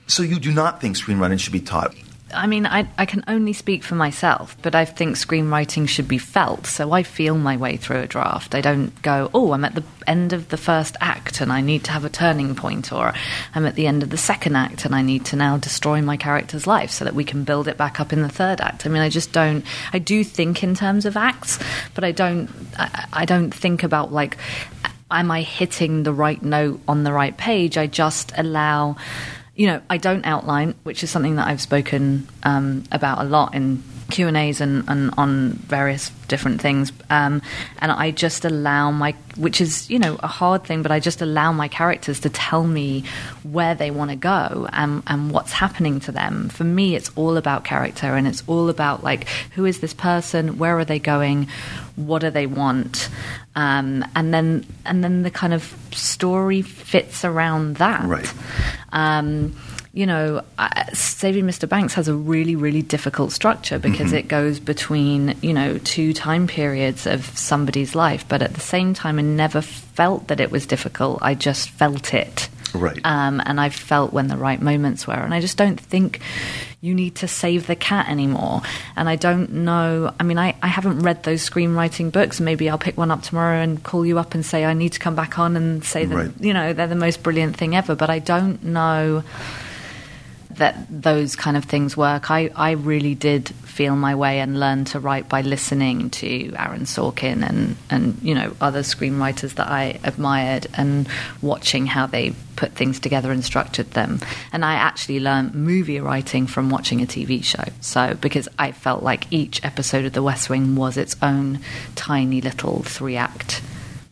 So you do not think screenwriting should be taught. I mean, I, I can only speak for myself, but I think screenwriting should be felt. So I feel my way through a draft. I don't go, oh, I'm at the end of the first act and I need to have a turning point, or I'm at the end of the second act and I need to now destroy my character's life so that we can build it back up in the third act. I mean, I just don't. I do think in terms of acts, but I don't. I, I don't think about like, am I hitting the right note on the right page? I just allow you know, I don't outline, which is something that I've spoken um, about a lot in Q and A's and, on various different things, um, and I just allow my, which is you know a hard thing, but I just allow my characters to tell me where they want to go and and what's happening to them. For me, it's all about character, and it's all about like who is this person, where are they going, what do they want, um, and then and then the kind of story fits around that. Right. Um, you know, uh, Saving Mr. Banks has a really, really difficult structure because it goes between, you know, two time periods of somebody's life. But at the same time, I never felt that it was difficult. I just felt it. Right. Um, and I felt when the right moments were. And I just don't think you need to save the cat anymore. And I don't know. I mean, I, I haven't read those screenwriting books. Maybe I'll pick one up tomorrow and call you up and say I need to come back on and say that, Right. you know, they're the most brilliant thing ever. But I don't know that those kind of things work. I, I really did feel my way and learn to write by listening to Aaron Sorkin and, and you know other screenwriters that I admired and watching how they put things together and structured them. And I actually learned movie writing from watching a TV show. So because I felt like each episode of The West Wing was its own tiny little three act,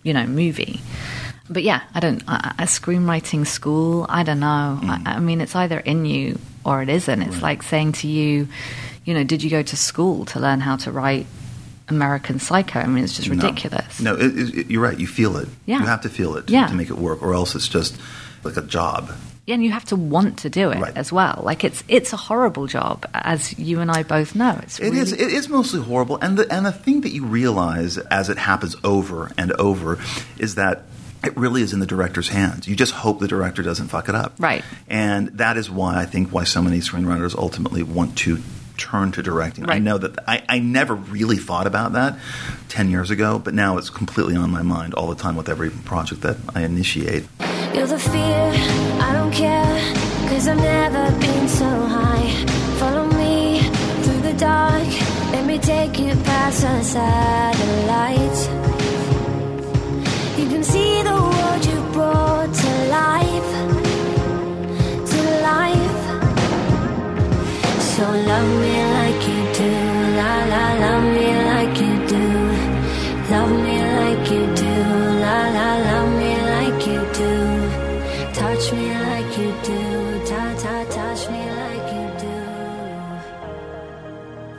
you know, movie but yeah, I don't. A a screenwriting school, I don't know. I, hmm. I mean, it's either in you or it isn't. It's like saying to you, you know, did you go to school to learn how to write American Psycho? I mean, it's just ridiculous. No, it, it, it- you're right. You feel it. Yeah. You have to feel it to, Yeah. to make it work, or else it's just like a job. Yeah, and you have to want to do it Right. as well. Like it's it's a horrible job, as you and I both know. It's It really, is. It is mostly horrible, and the and the thing that you realize as it happens over and over is that it really is in the director's hands. You just hope the director doesn't fuck it up, Right. And that is why I think why so many screenwriters ultimately want to turn to directing. I know that I, I never really thought about that ten years ago, but now it's completely on my mind all the time with every project that I initiate. You're the fear, I don't care, cause I've never been so high. Follow me through the dark, let me take you past the satellites. So love me like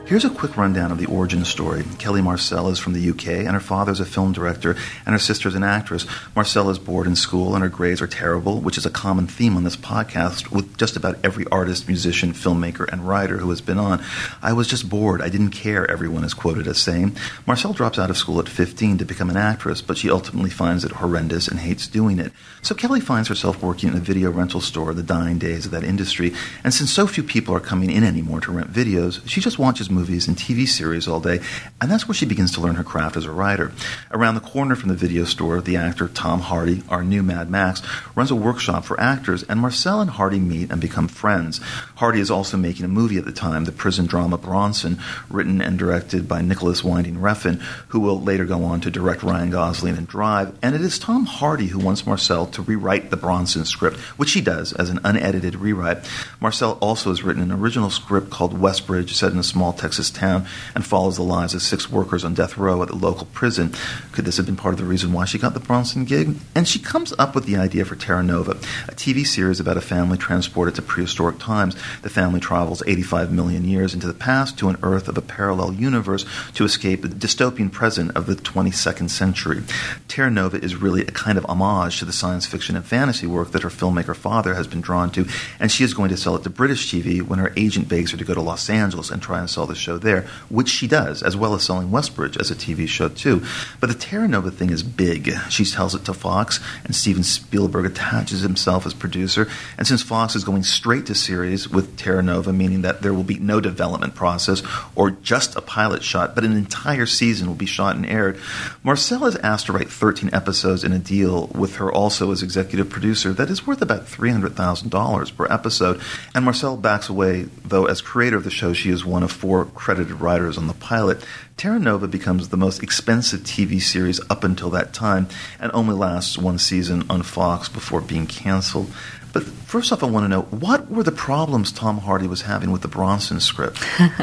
Here's a quick rundown of the origin story. Kelly Marcel is from the UK, and her father is a film director, and her sister is an actress. Marcel is bored in school, and her grades are terrible, which is a common theme on this podcast with just about every artist, musician, filmmaker, and writer who has been on. I was just bored. I didn't care, everyone is quoted as saying. Marcel drops out of school at 15 to become an actress, but she ultimately finds it horrendous and hates doing it. So Kelly finds herself working in a video rental store, the dying days of that industry, and since so few people are coming in anymore to rent videos, she just watches movies and TV series all day, and that's where she begins to learn her craft as a writer. Around the corner from the video store, the actor Tom Hardy, our new Mad Max, runs a workshop for actors, and Marcel and Hardy meet and become friends. Hardy is also making a movie at the time, the prison drama Bronson, written and directed by Nicolas Winding Refn, who will later go on to direct Ryan Gosling and Drive, and it is Tom Hardy who wants Marcel to rewrite the Bronson script, which he does as an unedited rewrite. Marcel also has written an original script called Westbridge, set in a small Texas town, and follows the lives of six workers on death row at the local prison. Could this have been part of the reason why she got the Bronson gig? And she comes up with the idea for Terra Nova, a TV series about a family transported to prehistoric times. The family travels 85 million years into the past to an Earth of a parallel universe to escape the dystopian present of the 22nd century. Terra Nova is really a kind of homage to the science fiction and fantasy work that her filmmaker father has been drawn to, and she is going to sell it to British TV when her agent begs her to go to Los Angeles and try and sell the show there, which she does, as well as selling Westbridge as a TV show too. But the Terra Nova thing is big. She tells it to Fox, and Steven Spielberg attaches himself as producer. And since Fox is going straight to series with Terra Nova, meaning that there will be no development process or just a pilot shot, but an entire season will be shot and aired, Marcel is asked to write 13 episodes in a deal with her also as executive producer that is worth about $300,000 per episode. And Marcel backs away, though as creator of the show, she is one of four credited writers on the pilot. Terra Nova becomes the most expensive TV series up until that time and only lasts one season on Fox before being canceled. But first off, I want to know what were the problems Tom Hardy was having with the Bronson script?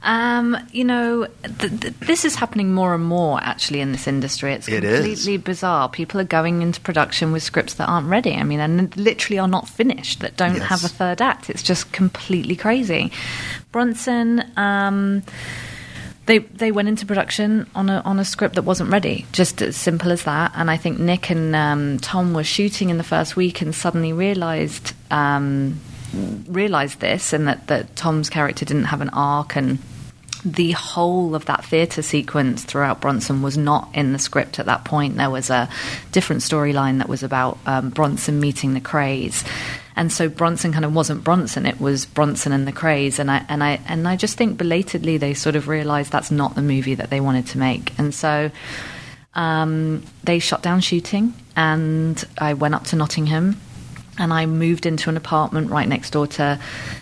Um, you know, th- th- this is happening more and more actually in this industry. It's It is. completely bizarre. People are going into production with scripts that aren't ready. I mean, and literally are not finished, that don't Yes. have a third act. It's just completely crazy. Bronson. Um, they they went into production on a on a script that wasn't ready, just as simple as that. And I think Nick and um, Tom were shooting in the first week and suddenly realised um, realised this, and that that Tom's character didn't have an arc and. The whole of that theatre sequence throughout Bronson was not in the script at that point. There was a different storyline that was about um, Bronson meeting the Krays, and so Bronson kind of wasn't Bronson; it was Bronson and the Krays. And I and I and I just think belatedly they sort of realised that's not the movie that they wanted to make, and so um, they shut down shooting. And I went up to Nottingham, and I moved into an apartment right next door to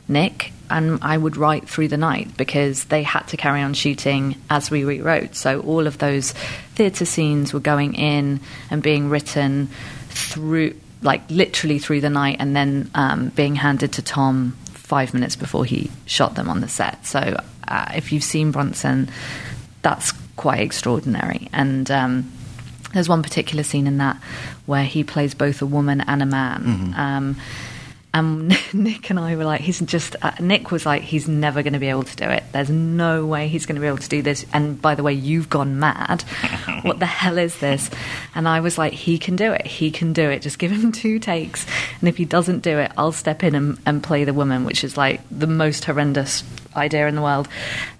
Nick. And I would write through the night because they had to carry on shooting as we rewrote. So all of those theatre scenes were going in and being written through, like literally through the night, and then um, being handed to Tom five minutes before he shot them on the set. So uh, if you've seen Bronson, that's quite extraordinary. And um, there's one particular scene in that where he plays both a woman and a man. Um, and Nick and I were like, he's just, uh, Nick was like, he's never going to be able to do it. There's no way he's going to be able to do this. And by the way, you've gone mad. what the hell is this? And I was like, he can do it. He can do it. Just give him two takes. And if he doesn't do it, I'll step in and, and play the woman, which is like the most horrendous idea in the world.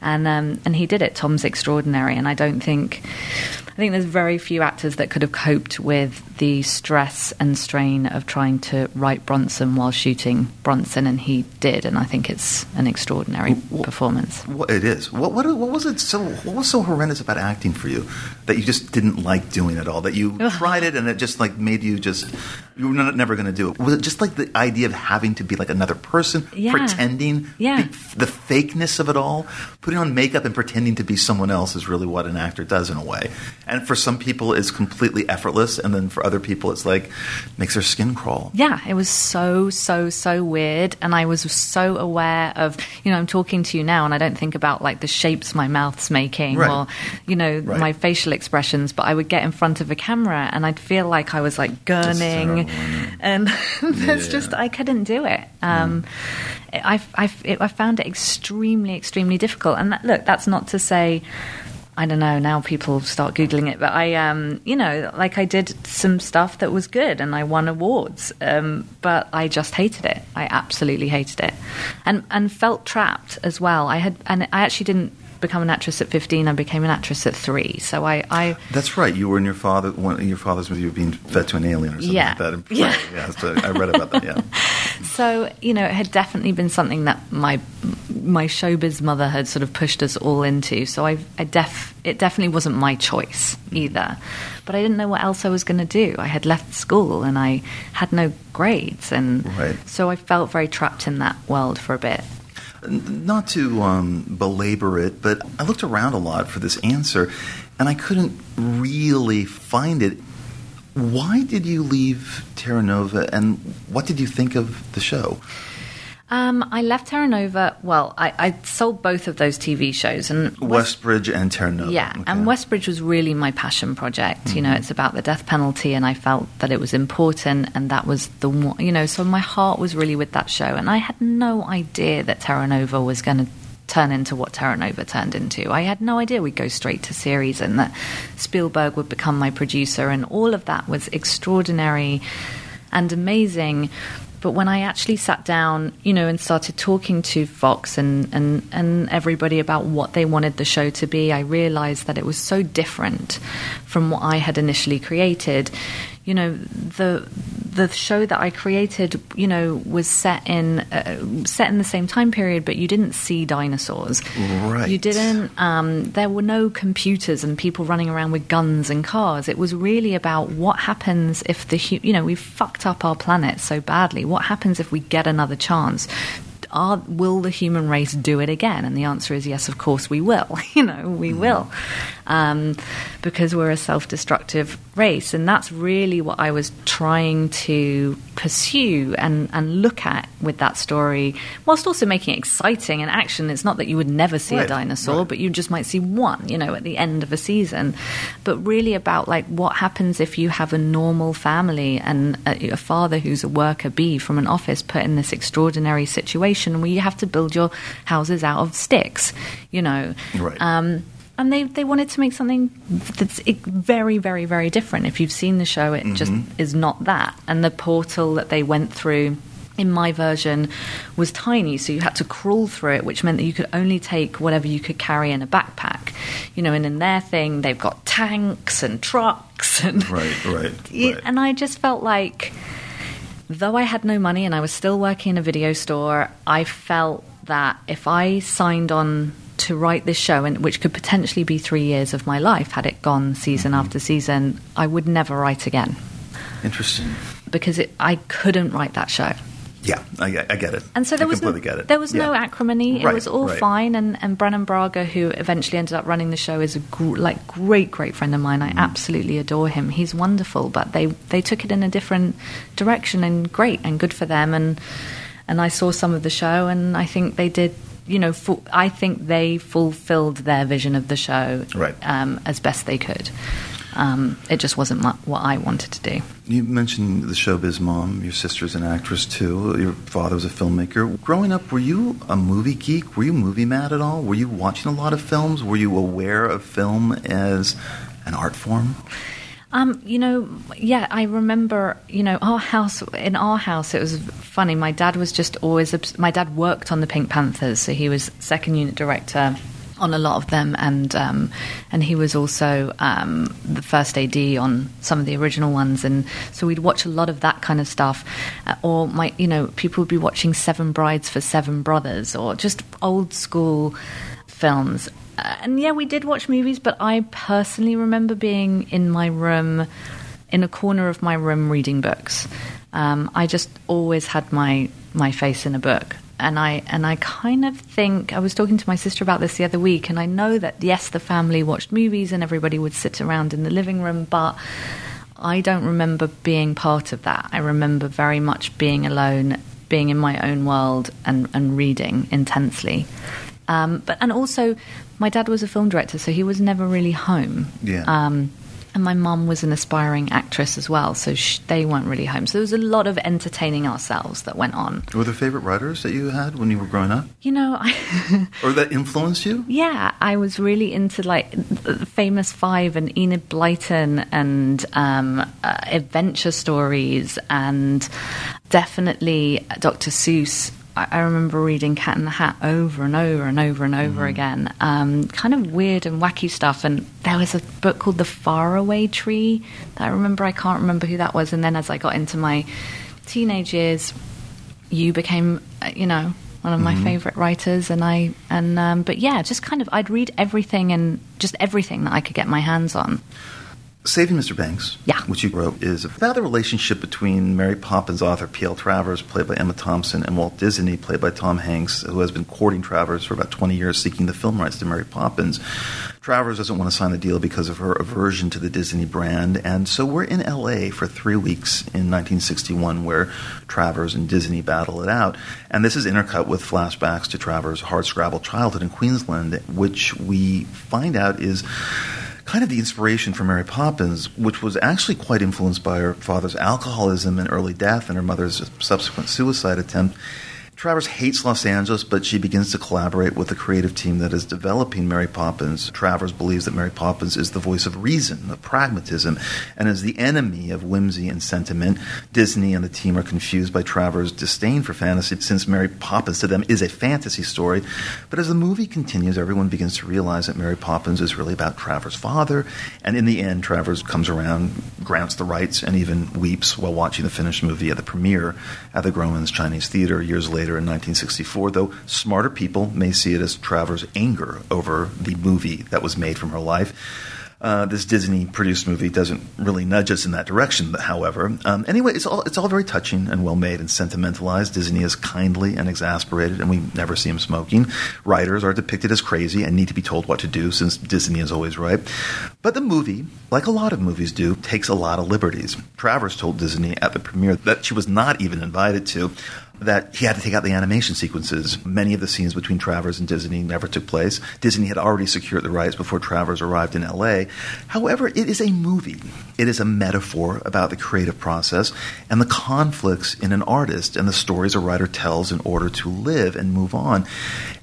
And, um, and he did it. Tom's extraordinary. And I don't think, I think there's very few actors that could have coped with the stress and strain of trying to write Bronson while shooting Bronson, and he did. And I think it's an extraordinary performance. What it is. What, what what was it so what was so horrendous about acting for you that you just didn't like doing it all? That you tried it and it just like made you just you were not, never going to do it. Was it just like the idea of having to be like another person, Yeah. pretending, Yeah. the, the fakeness of it all, putting on makeup and pretending to be someone else is really what an actor does in a way. And for some people, it's completely effortless, and then for other people, it's like makes their skin crawl. Yeah, it was so, so, so weird. And I was so aware of, you know, I'm talking to you now and I don't think about like the shapes my mouth's making Right. or, you know, Right. my facial expressions. But I would get in front of a camera and I'd feel like I was like gurning. Terrible. And there's Yeah. just, I couldn't do it. Um, I, I, it, I found it extremely, extremely difficult. And that, look, that's not to say. I don't know. Now people start googling it, but I, um, you know, like I did some stuff that was good, and I won awards. Um, but I just hated it. I absolutely hated it, and and felt trapped as well. I had, and I actually didn't become an actress at fifteen. I became an actress at three. So I, I That's right. You were in your father. One, your father's with you being fed to an alien or something Yeah. like that. in play. Yeah. yeah. So I read about that. Yeah. So you know, it had definitely been something that my my showbiz mother had sort of pushed us all into. So I, I def it definitely wasn't my choice either. But I didn't know what else I was going to do. I had left school and I had no grades, and Right. so I felt very trapped in that world for a bit. Not to um, belabor it, but I looked around a lot for this answer, and I couldn't really find it. Why did you leave Terra Nova, and what did you think of the show? Um, I left Terra Nova. Well, I, I sold both of those TV shows, and West- Westbridge and Terra Nova. Yeah, Okay. and Westbridge was really my passion project. You know, it's about the death penalty, and I felt that it was important, and that was the one. You know, so my heart was really with that show, and I had no idea that Terra Nova was going to turn into what Terra Nova turned into. I had no idea we'd go straight to series, and that Spielberg would become my producer, and all of that was extraordinary and amazing. But when I actually sat down, you know, and started talking to Fox and, and, and everybody about what they wanted the show to be, I realized that it was so different from what I had initially created. You know, the the show that I created, you know, was set in uh, set in the same time period, but you didn't see dinosaurs. Right. You didn't. Um, there were no computers and people running around with guns and cars. It was really about what happens if the hu- you know we've fucked up our planet so badly. What happens if we get another chance? Are, will the human race do it again? And the answer is yes, of course we will. you know, we will, um, because we're a self-destructive race, and that's really what I was trying to pursue and and look at with that story, whilst also making it exciting and action. It's not that you would never see Right, a dinosaur, right. but you just might see one, you know, at the end of a season. But really about like what happens if you have a normal family and a, a father who's a worker bee from an office put in this extraordinary situation where you have to build your houses out of sticks, you know. Right. Um, and they, they wanted to make something that's very, very, very different. If you've seen the show, it just is not that. And the portal that they went through in my version was tiny, so you had to crawl through it, which meant that you could only take whatever you could carry in a backpack. You know, and in their thing, they've got tanks and trucks and Right, right, right. and I just felt like, though I had no money and I was still working in a video store, I felt that if I signed on to write this show, and which could potentially be three years of my life had it gone season Mm-hmm. after season, I would never write again Interesting. because it, I couldn't write that show. Yeah, I, get- I get it. And so there I was completely get it. there was no acrimony. Right, it was all right. fine. And, and Brannon Braga, who eventually ended up running the show, is a gr- like great, great friend of mine. I absolutely adore him. He's wonderful. But they they took it in a different direction, and great and good for them. And and I saw some of the show, and I think they did. You know, fu- I think they fulfilled their vision of the show Right. um, as best they could. Um, it just wasn't what I wanted to do. You mentioned the showbiz mom. Your sister's an actress too. Your father was a filmmaker. Growing up, were you a movie geek? Were you movie mad at all? Were you watching a lot of films? Were you aware of film as an art form? Um, you know, yeah, I remember, you know, our house, in our house, it was funny. My dad was just always, my dad worked on the Pink Panthers, so he was second unit director on a lot of them, and um, and he was also um, the first AD on some of the original ones, and so we'd watch a lot of that kind of stuff. Uh, or my, you know, people would be watching Seven Brides for Seven Brothers, or just old school films. Uh, and yeah, we did watch movies, but I personally remember being in my room, in a corner of my room, reading books. Um, I just always had my my face in a book, and I and I kind of think I was talking to my sister about this the other week, and I know that yes, the family watched movies and everybody would sit around in the living room, but I don't remember being part of that. I remember very much being alone, being in my own world, and, and reading intensely. Um, but and also, my dad was a film director, so he was never really home. Yeah. Um, And my mum was an aspiring actress as well, so sh- they weren't really home. So there was a lot of entertaining ourselves that went on. Were there favorite writers that you had when you were growing up, You know, I. or that influenced you? Yeah, I was really into like the Famous Five and Enid Blyton and um, uh, adventure stories, and definitely Dr. Seuss. I, I remember reading Cat in the Hat over and over and over and over again. Um, kind of weird and wacky stuff. And there was a book called The Faraway Tree that I remember. I can't remember who that was. And then as I got into my teenage years, you became, uh, you know, one of my favorite writers, and I and um, but yeah, just kind of I'd read everything and just everything that I could get my hands on. Saving Mr. Banks, Yeah. which you wrote, is about the relationship between Mary Poppins author P.L. Travers, played by Emma Thompson, and Walt Disney, played by Tom Hanks, who has been courting Travers for about 20 years, seeking the film rights to Mary Poppins. Travers doesn't want to sign the deal because of her aversion to the Disney brand, and so we're in L.A. for three weeks in 1961, where Travers and Disney battle it out. And this is intercut with flashbacks to Travers' hard-scrabble childhood in Queensland, which we find out is kind of the inspiration for Mary Poppins, which was actually quite influenced by her father's alcoholism and early death and her mother's subsequent suicide attempt. Travers hates Los Angeles, but she begins to collaborate with the creative team that is developing Mary Poppins. Travers believes that Mary Poppins is the voice of reason, of pragmatism, and is the enemy of whimsy and sentiment. Disney and the team are confused by Travers' disdain for fantasy, since Mary Poppins to them is a fantasy story. But as the movie continues, everyone begins to realize that Mary Poppins is really about Travers' father, and in the end, Travers comes around, grants the rights, and even weeps while watching the finished movie at the premiere at the Grauman's Chinese Theater years later in 1964, though smarter people may see it as Travers' anger over the movie that was made from her life. Uh, this Disney-produced movie doesn't really nudge us in that direction, however. Um, anyway, it's all it's all very touching and well made and sentimentalized. Disney is kindly and exasperated, and we never see him smoking. Writers are depicted as crazy and need to be told what to do, since Disney is always right. But the movie, like a lot of movies do, takes a lot of liberties. Travers told Disney at the premiere that she was not even invited to that he had to take out the animation sequences. Many of the scenes between Travers and Disney never took place. Disney had already secured the rights before Travers arrived in LA. However, it is a movie. It is a metaphor about the creative process and the conflicts in an artist and the stories a writer tells in order to live and move on.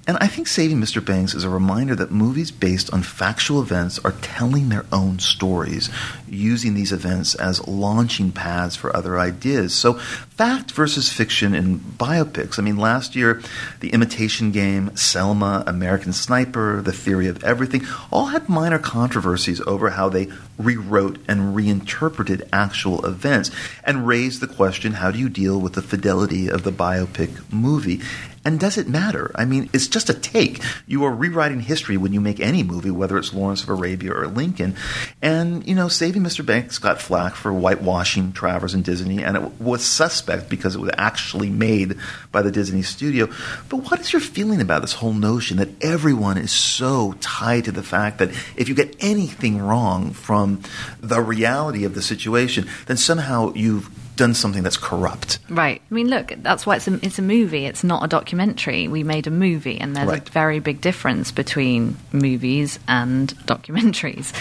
And I think Saving Mr. Banks is a reminder that movies based on factual events are telling their own stories, using these events as launching pads for other ideas. So, fact versus fiction in biopics. I mean, last year, The Imitation Game, Selma, American Sniper, The Theory of Everything all had minor controversies over how they rewrote and reinterpreted actual events and raised the question how do you deal with the fidelity of the biopic movie? And does it matter? I mean, it's just a take. You are rewriting history when you make any movie, whether it's Lawrence of Arabia or Lincoln. And, you know, Saving Mr. Banks got flack for whitewashing Travers and Disney, and it was suspect because it was actually made by the Disney studio. But what is your feeling about this whole notion that everyone is so tied to the fact that if you get anything wrong from the reality of the situation, then somehow you've done something that's corrupt? Right. I mean, look, that's why it's a, it's a movie. It's not a documentary. We made a movie, and there's Right. a very big difference between movies and documentaries.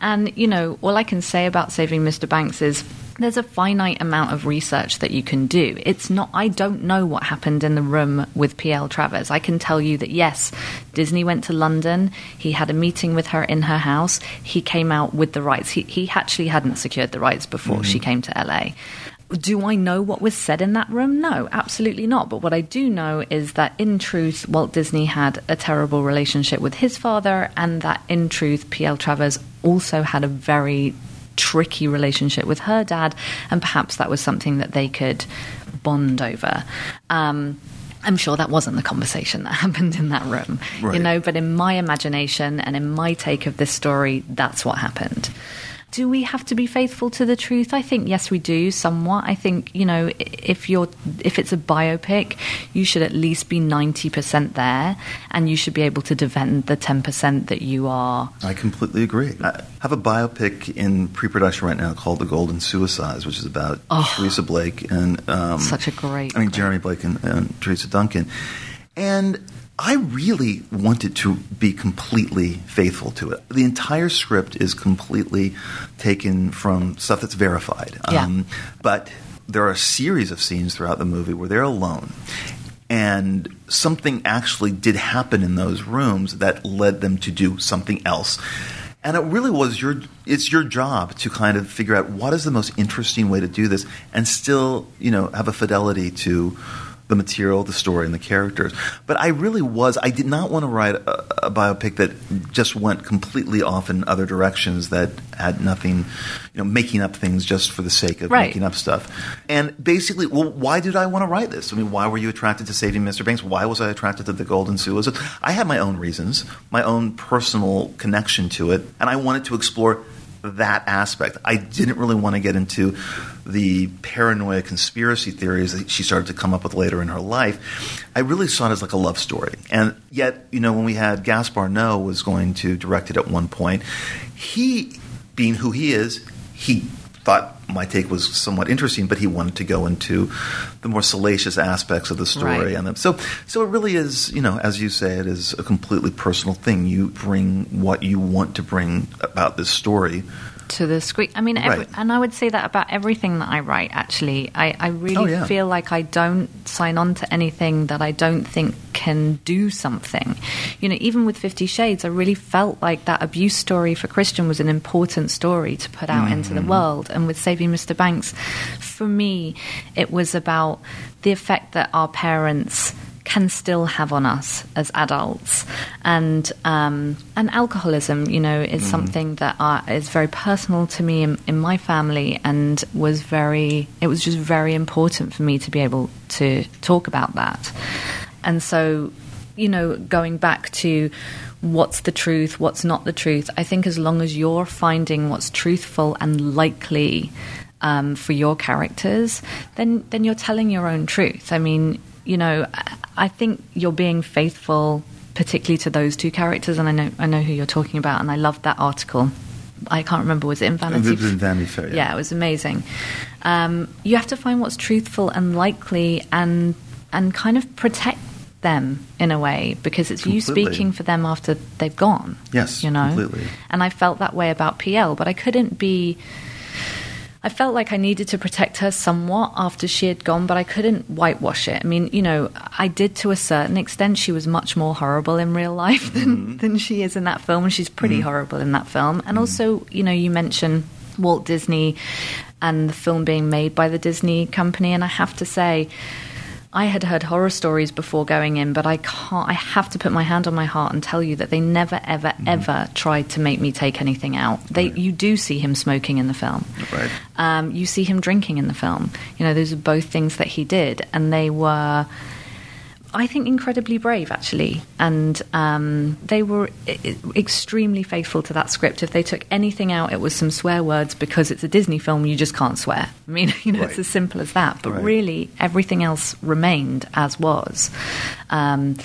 And, you know, all I can say about Saving Mr. Banks is there's a finite amount of research that you can do. It's not, I don't know what happened in the room with PL Travers. I can tell you that, yes, Disney went to London. He had a meeting with her in her house. He came out with the rights. He, he actually hadn't secured the rights before she mm-hmm. came to LA. Do I know what was said in that room? No, absolutely not. But what I do know is that in truth, Walt Disney had a terrible relationship with his father, and that in truth, P.L. Travers also had a very tricky relationship with her dad, and perhaps that was something that they could bond over. Um, I'm sure that wasn't the conversation that happened in that room, you know, but in my imagination and in my take of this story, that's what happened. Do we have to be faithful to the truth? I think yes, we do somewhat. I think you know if you're if it's a biopic, you should at least be ninety percent there, and you should be able to defend the ten percent that you are. I completely agree. I have a biopic in pre-production right now called "The Golden Suicides," which is about oh, Teresa Blake and um, Such a great- I mean Jeremy Blake and, and Teresa Duncan, and I really wanted to be completely faithful to it. The entire script is completely taken from stuff that's verified. Yeah. Um, but there are a series of scenes throughout the movie where they're alone. And something actually did happen in those rooms that led them to do something else. And it really was your it's your job to kind of figure out what is the most interesting way to do this and still, you know, have a fidelity to the material, the story, and the characters. But I really was, I did not want to write a, a biopic that just went completely off in other directions that had nothing, you know, making up things just for the sake of Right. making up stuff. And basically, well, why did I want to write this? I mean, why were you attracted to Saving Mr. Banks? Why was I attracted to The Golden Suicide? I had my own reasons, my own personal connection to it, and I wanted to explore that aspect. I didn't really want to get into the paranoia conspiracy theories that she started to come up with later in her life. I really saw it as like a love story. And yet, you know, when we had Gaspar Noe was going to direct it at one point, he, being who he is, he thought my take was somewhat interesting, but he wanted to go into the more salacious aspects of the story. Right. And so, so it really is, you know, as you say, it is a completely personal thing. You bring what you want to bring about this story. To the screen. I mean, every, Right. and I would say that about everything that I write. Actually, I, I really Oh, yeah. feel like I don't sign on to anything that I don't think can do something. You know, even with Fifty Shades, I really felt like that abuse story for Christian was an important story to put out into Mm-hmm. the world. And with Saving Mr. Banks, for me, it was about the effect that our parents can still have on us as adults, and um, and alcoholism, you know, is something that uh, is very personal to me in, in my family, and was very. It was just very important for me to be able to talk about that, and so, you know, going back to what's the truth, what's not the truth. I think as long as you're finding what's truthful and likely um, for your characters, then then you're telling your own truth. I mean, you know, I- think you're being faithful, particularly to those two characters, and I know I know who you're talking about, and I loved that article. I can't remember was it in Vanity? It in Vanity Fair, yeah. yeah, it was amazing. Um, you have to find what's truthful and likely, and and kind of protect them in a way because it's you speaking for them after they've gone. Yes, you know. completely. And I felt that way about PL, but I couldn't be. I felt like I needed to protect her somewhat after she had gone, but I couldn't whitewash it. I mean, you know, I did to a certain extent. She was much more horrible in real life than, mm-hmm. than she is in that film, and she's pretty mm-hmm. horrible in that film. And mm-hmm. also, you know, you mentioned Walt Disney and the film being made by the Disney company, and I have to say, I had heard horror stories before going in, but I can't. I have to put my hand on my heart and tell you that they never, ever, Mm-hmm. ever tried to make me take anything out. They, you do see him smoking in the film. Right. Um, you see him drinking in the film. You know, those are both things that he did, and they were, I think, incredibly brave actually, and um, they were i- extremely faithful to that script. If they took anything out, it was some swear words because it's a Disney film. You just can't swear. I mean, you know, it's as simple as that. But Right. really, everything else remained as was. Um,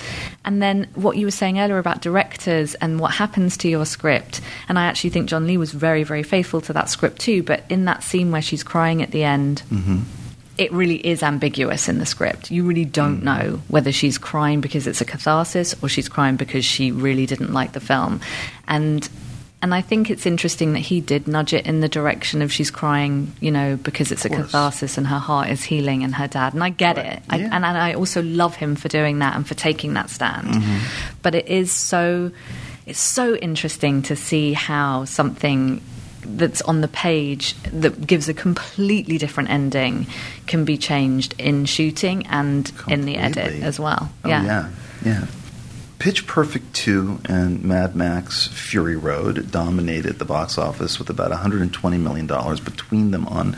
and then what you were saying earlier about directors and what happens to your script, and I actually think John Lee was very, very faithful to that script too. But in that scene where she's crying at the end, it really is ambiguous in the script. You really don't know whether she's crying because it's a catharsis or she's crying because she really didn't like the film. And and I think it's interesting that he did nudge it in the direction of she's crying, you know, because it's a catharsis and her heart is healing and her dad. And I get Right. it. I, Yeah. and, and I also love him for doing that and for taking that stand. Mm-hmm. But it is so it's so interesting to see how something that's on the page that gives a completely different ending can be changed in shooting and in the edit as well. Oh, yeah. yeah. Pitch Perfect 2 and Mad Max Fury Road dominated the box office with about $120 million between them on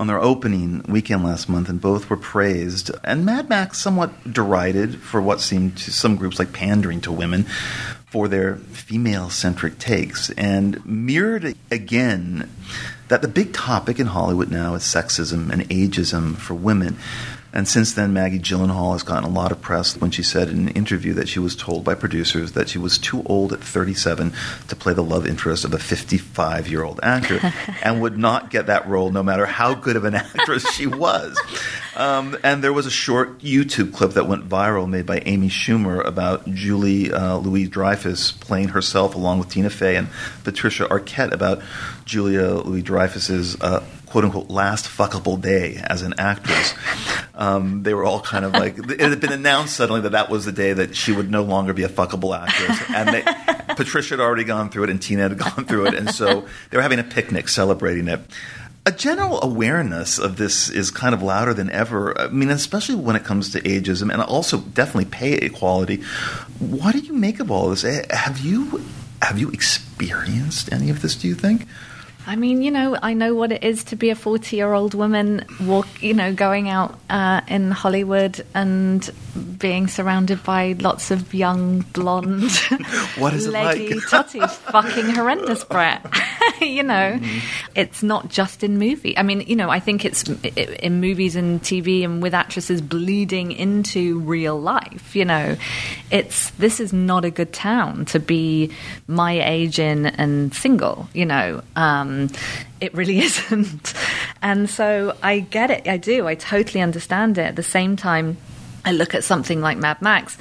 on their opening weekend last month, and both were praised. And Mad Max somewhat derided for what seemed to some groups like pandering to women for their female centric takes, and mirrored again that the big topic in Hollywood now is sexism and ageism for women. And since then, Maggie Gyllenhaal has gotten a lot of press when she said in an interview that she was told by producers that she was too old at 37 to play the love interest of a 55 year old actor and would not get that role no matter how good of an actress she was. Um, and there was a short YouTube clip that went viral made by Amy Schumer about Julie uh, Louis Dreyfus playing herself along with Tina Fey and Patricia Arquette about Julia Louis Dreyfus's uh, quote unquote last fuckable day as an actress. Um, they were all kind of like it had been announced suddenly that that was the day that she would no longer be a fuckable actress, and they, Patricia had already gone through it, and Tina had gone through it, and so they were having a picnic celebrating it. A general awareness of this is kind of louder than ever. I mean, especially when it comes to ageism and also definitely pay equality. What do you make of all this? Eh, Have you have you experienced any of this? Do you think? I mean, you know, I know what it is to be a 40 year old woman, walk, you know, going out uh, in Hollywood and being surrounded by lots of young, blonde, What is it leggy like? totties, fucking horrendous, Bret. you know, Mm-hmm. it's not just in movie. I mean, you know, I think it's in movies and TV and with actresses bleeding into real life. You know, it's this is not a good town to be my age in and single. You know, um, Um, it really isn't. And so I get it. I do. I totally understand it. At the same time. I look at something like Mad Max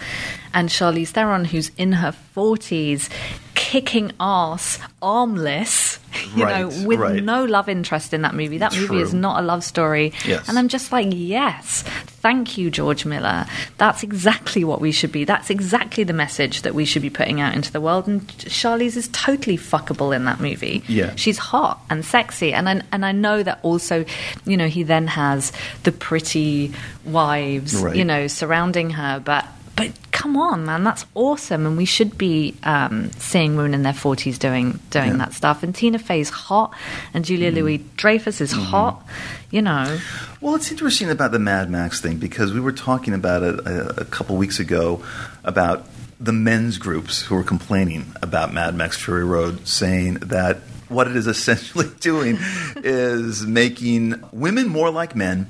and Charlize Theron, who's in her 40s, kicking ass, armless, you Right, know, with right. no love interest in that movie. That movie is not a love story. Yes. And I'm just like, yes, thank you, George Miller. That's exactly what we should be. That's exactly the message that we should be putting out into the world. And Charlize is totally fuckable in that movie. Yeah. She's hot and sexy. And I, and I know that also, you know, he then has the pretty wives, Right. you know, surrounding her. But but come on, man, that's awesome, and we should be um, seeing women in their forties doing doing Yeah. Mm-hmm. that stuff. And Tina Fey's hot, and Julia Louis Dreyfus is hot. You know, Well, it's interesting about the Mad Max thing because we were talking about it a, a couple weeks ago about the men's groups who were complaining about Mad Max Fury Road, saying that what it is essentially doing is making women more like men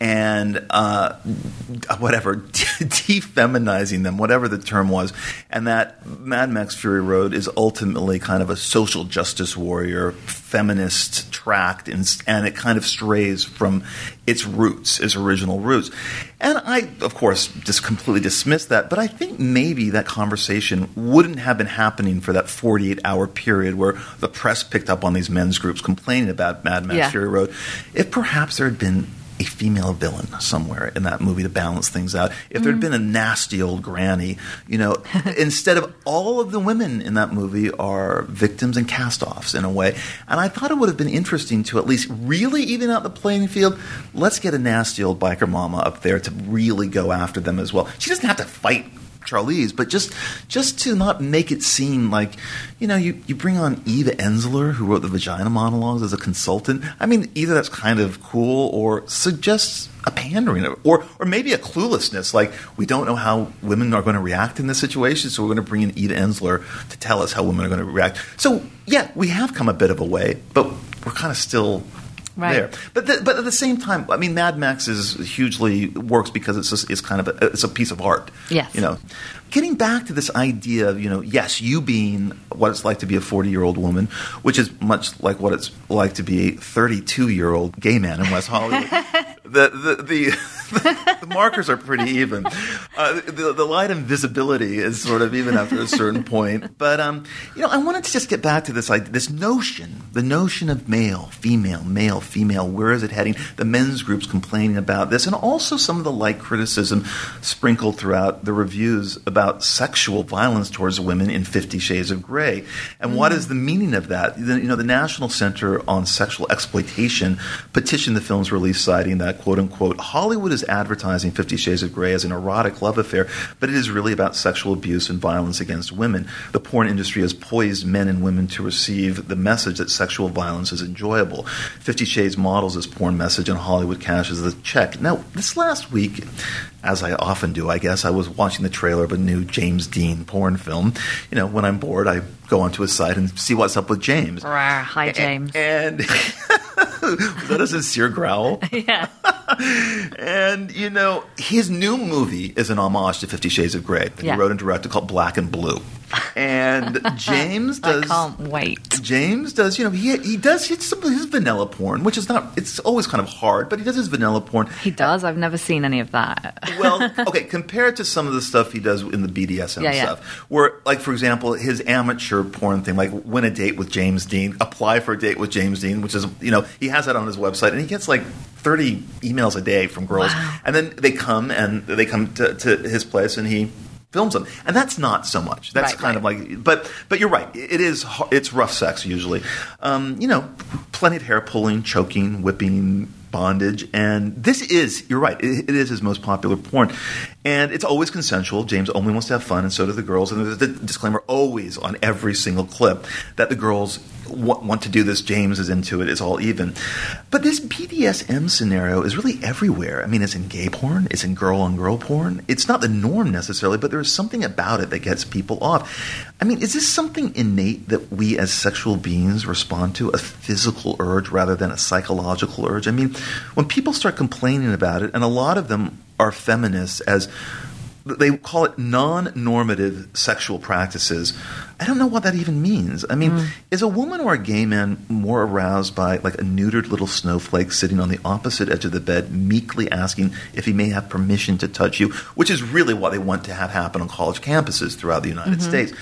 and uh, whatever defeminizing them, whatever the term was, and that Mad Max Fury Road is ultimately kind of a social justice warrior, feminist tract, and, and it kind of strays from its roots, its original roots. And I, of course, just completely dismissed that, but I think maybe that conversation wouldn't have been happening for that 48 hour period where the press picked up on these men's groups complaining about Mad Max Yeah. Fury Road if perhaps there had been a female villain somewhere in that movie to balance things out. If there had been a nasty old granny, you know, instead of all of the women in that movie are victims and cast-offs in a way. And I thought it would have been interesting to at least really even out the playing field. Let's get a nasty old biker mama up there to really go after them as well. She doesn't have to fight Charlize, but just just to not make it seem like, you know, you, you bring on Eve Ensler, who wrote the Vagina Monologues, as a consultant. I mean, either that's kind of cool or suggests a pandering, or or maybe a cluelessness, like we don't know how women are going to react in this situation, so we're going to bring in Eve Ensler to tell us how women are going to react. So yeah, we have come a bit of a way, but we're kind of still Right. there. But the, but at the same time, I mean, Mad Max is hugely works because it's just, it's kind of a, it's a piece of art. Yes. You know, getting back to this idea of you know, yes, you being what it's like to be a forty year old woman, which is much like what it's like to be a thirty two year old gay man in West Hollywood. the, the the the markers are pretty even. Uh, the, the light and visibility is sort of even after a certain point. But um, you know, I wanted to just get back to this like this notion, the notion of male, female, male, female. Where is it heading? The men's groups complaining about this, and also some of the light criticism sprinkled throughout the reviews about sexual violence towards women in Fifty Shades of Grey. And what is the meaning of that? The, you know, the National Center on Sexual Exploitation petitioned the film's release, citing that quote unquote Hollywood is advertising Fifty Shades of Grey as an erotic love affair, but it is really about sexual abuse and violence against women. The porn industry has poised men and women to receive the message that sexual violence is enjoyable. Fifty Shades models this porn message, and Hollywood cashes the check. Now, this last week, as I often do, I guess, I was watching the trailer of a new James Dean porn film. You know, when I'm bored, I go onto his site and see what's up with James. Rawr, hi James. And Was that a sincere growl? yeah. And you know, his new movie is an homage to Fifty Shades of Grey that Yeah. he wrote and directed called Black and Blue. And James I does. can't wait. James does, you know, he he does his, some his vanilla porn, which is not. It's always kind of hard, but he does his vanilla porn. He does. I've never seen any of that. Well, okay, compared to some of the stuff he does in the BDSM Yeah, yeah. stuff, where, like, for example, his amateur porn thing, like, win a date with James Dean, apply for a date with James Dean, which is, you know, he has that on his website, and he gets like 30 emails a day from girls. Wow. And then they come and they come to, to his place and he films them. And that's not so much. That's Right, kind of like but but you're right. It is it's rough sex usually. Um, you know plenty of hair pulling choking whipping bondage and this is you're right it, it is his most popular porn. And it's always consensual. James only wants to have fun and so do the girls. And there's the disclaimer always on every single clip that the girls want, want to do this. James is into it. It's all even. But this bdsm scenario is really everywhere. I mean it's in gay porn. It's in girl on girl porn. It's not the norm necessarily but there's something about it that gets people off. I mean is this something innate that we as sexual beings respond to? A physical urge rather than a psychological urge? I mean when people start complaining about it and a lot of them are feminists as they call it non-normative sexual practices. I don't know what that even means. I mean, is a woman or a gay man more aroused by like a neutered little snowflake sitting on the opposite edge of the bed, meekly asking if he may have permission to touch you, which is really what they want to have happen on college campuses throughout the United States.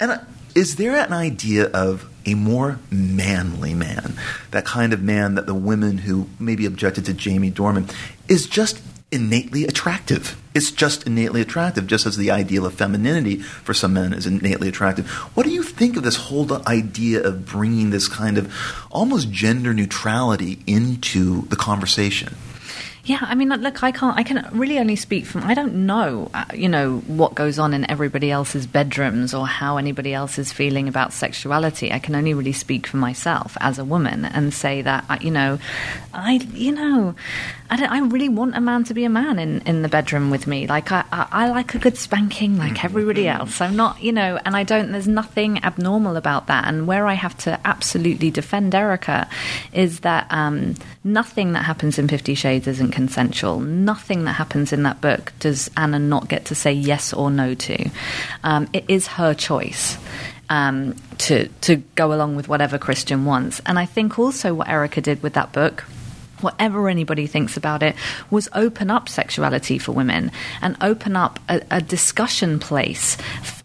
And uh, is there an idea of a more manly man, that kind of man that the women who maybe objected to Jamie Dornan is just innately attractive. It's just innately attractive, just as the ideal of femininity for some men is innately attractive. What do you think of this whole idea of bringing this kind of almost gender neutrality into the conversation? Yeah, I mean, look, I can't. I can really only speak from. I don't know, uh, you know, what goes on in everybody else's bedrooms or how anybody else is feeling about sexuality. I can only really speak for myself as a woman and say that, uh, you know, I, you know, I, don't, I really want a man to be a man in, in the bedroom with me. Like I, I, I like a good spanking, like everybody else. I'm not, you know, and I don't. There's nothing abnormal about that. And where I have to absolutely defend Erika is that um, nothing that happens in Fifty Shades isn't consensual. Nothing that happens in that book does Ana not get to say yes or no to. Um, it is her choice. Um, to to go along with whatever Christian wants, and I think also what Erika did with that book whatever anybody thinks about it, was open up sexuality for women and open up a, a discussion place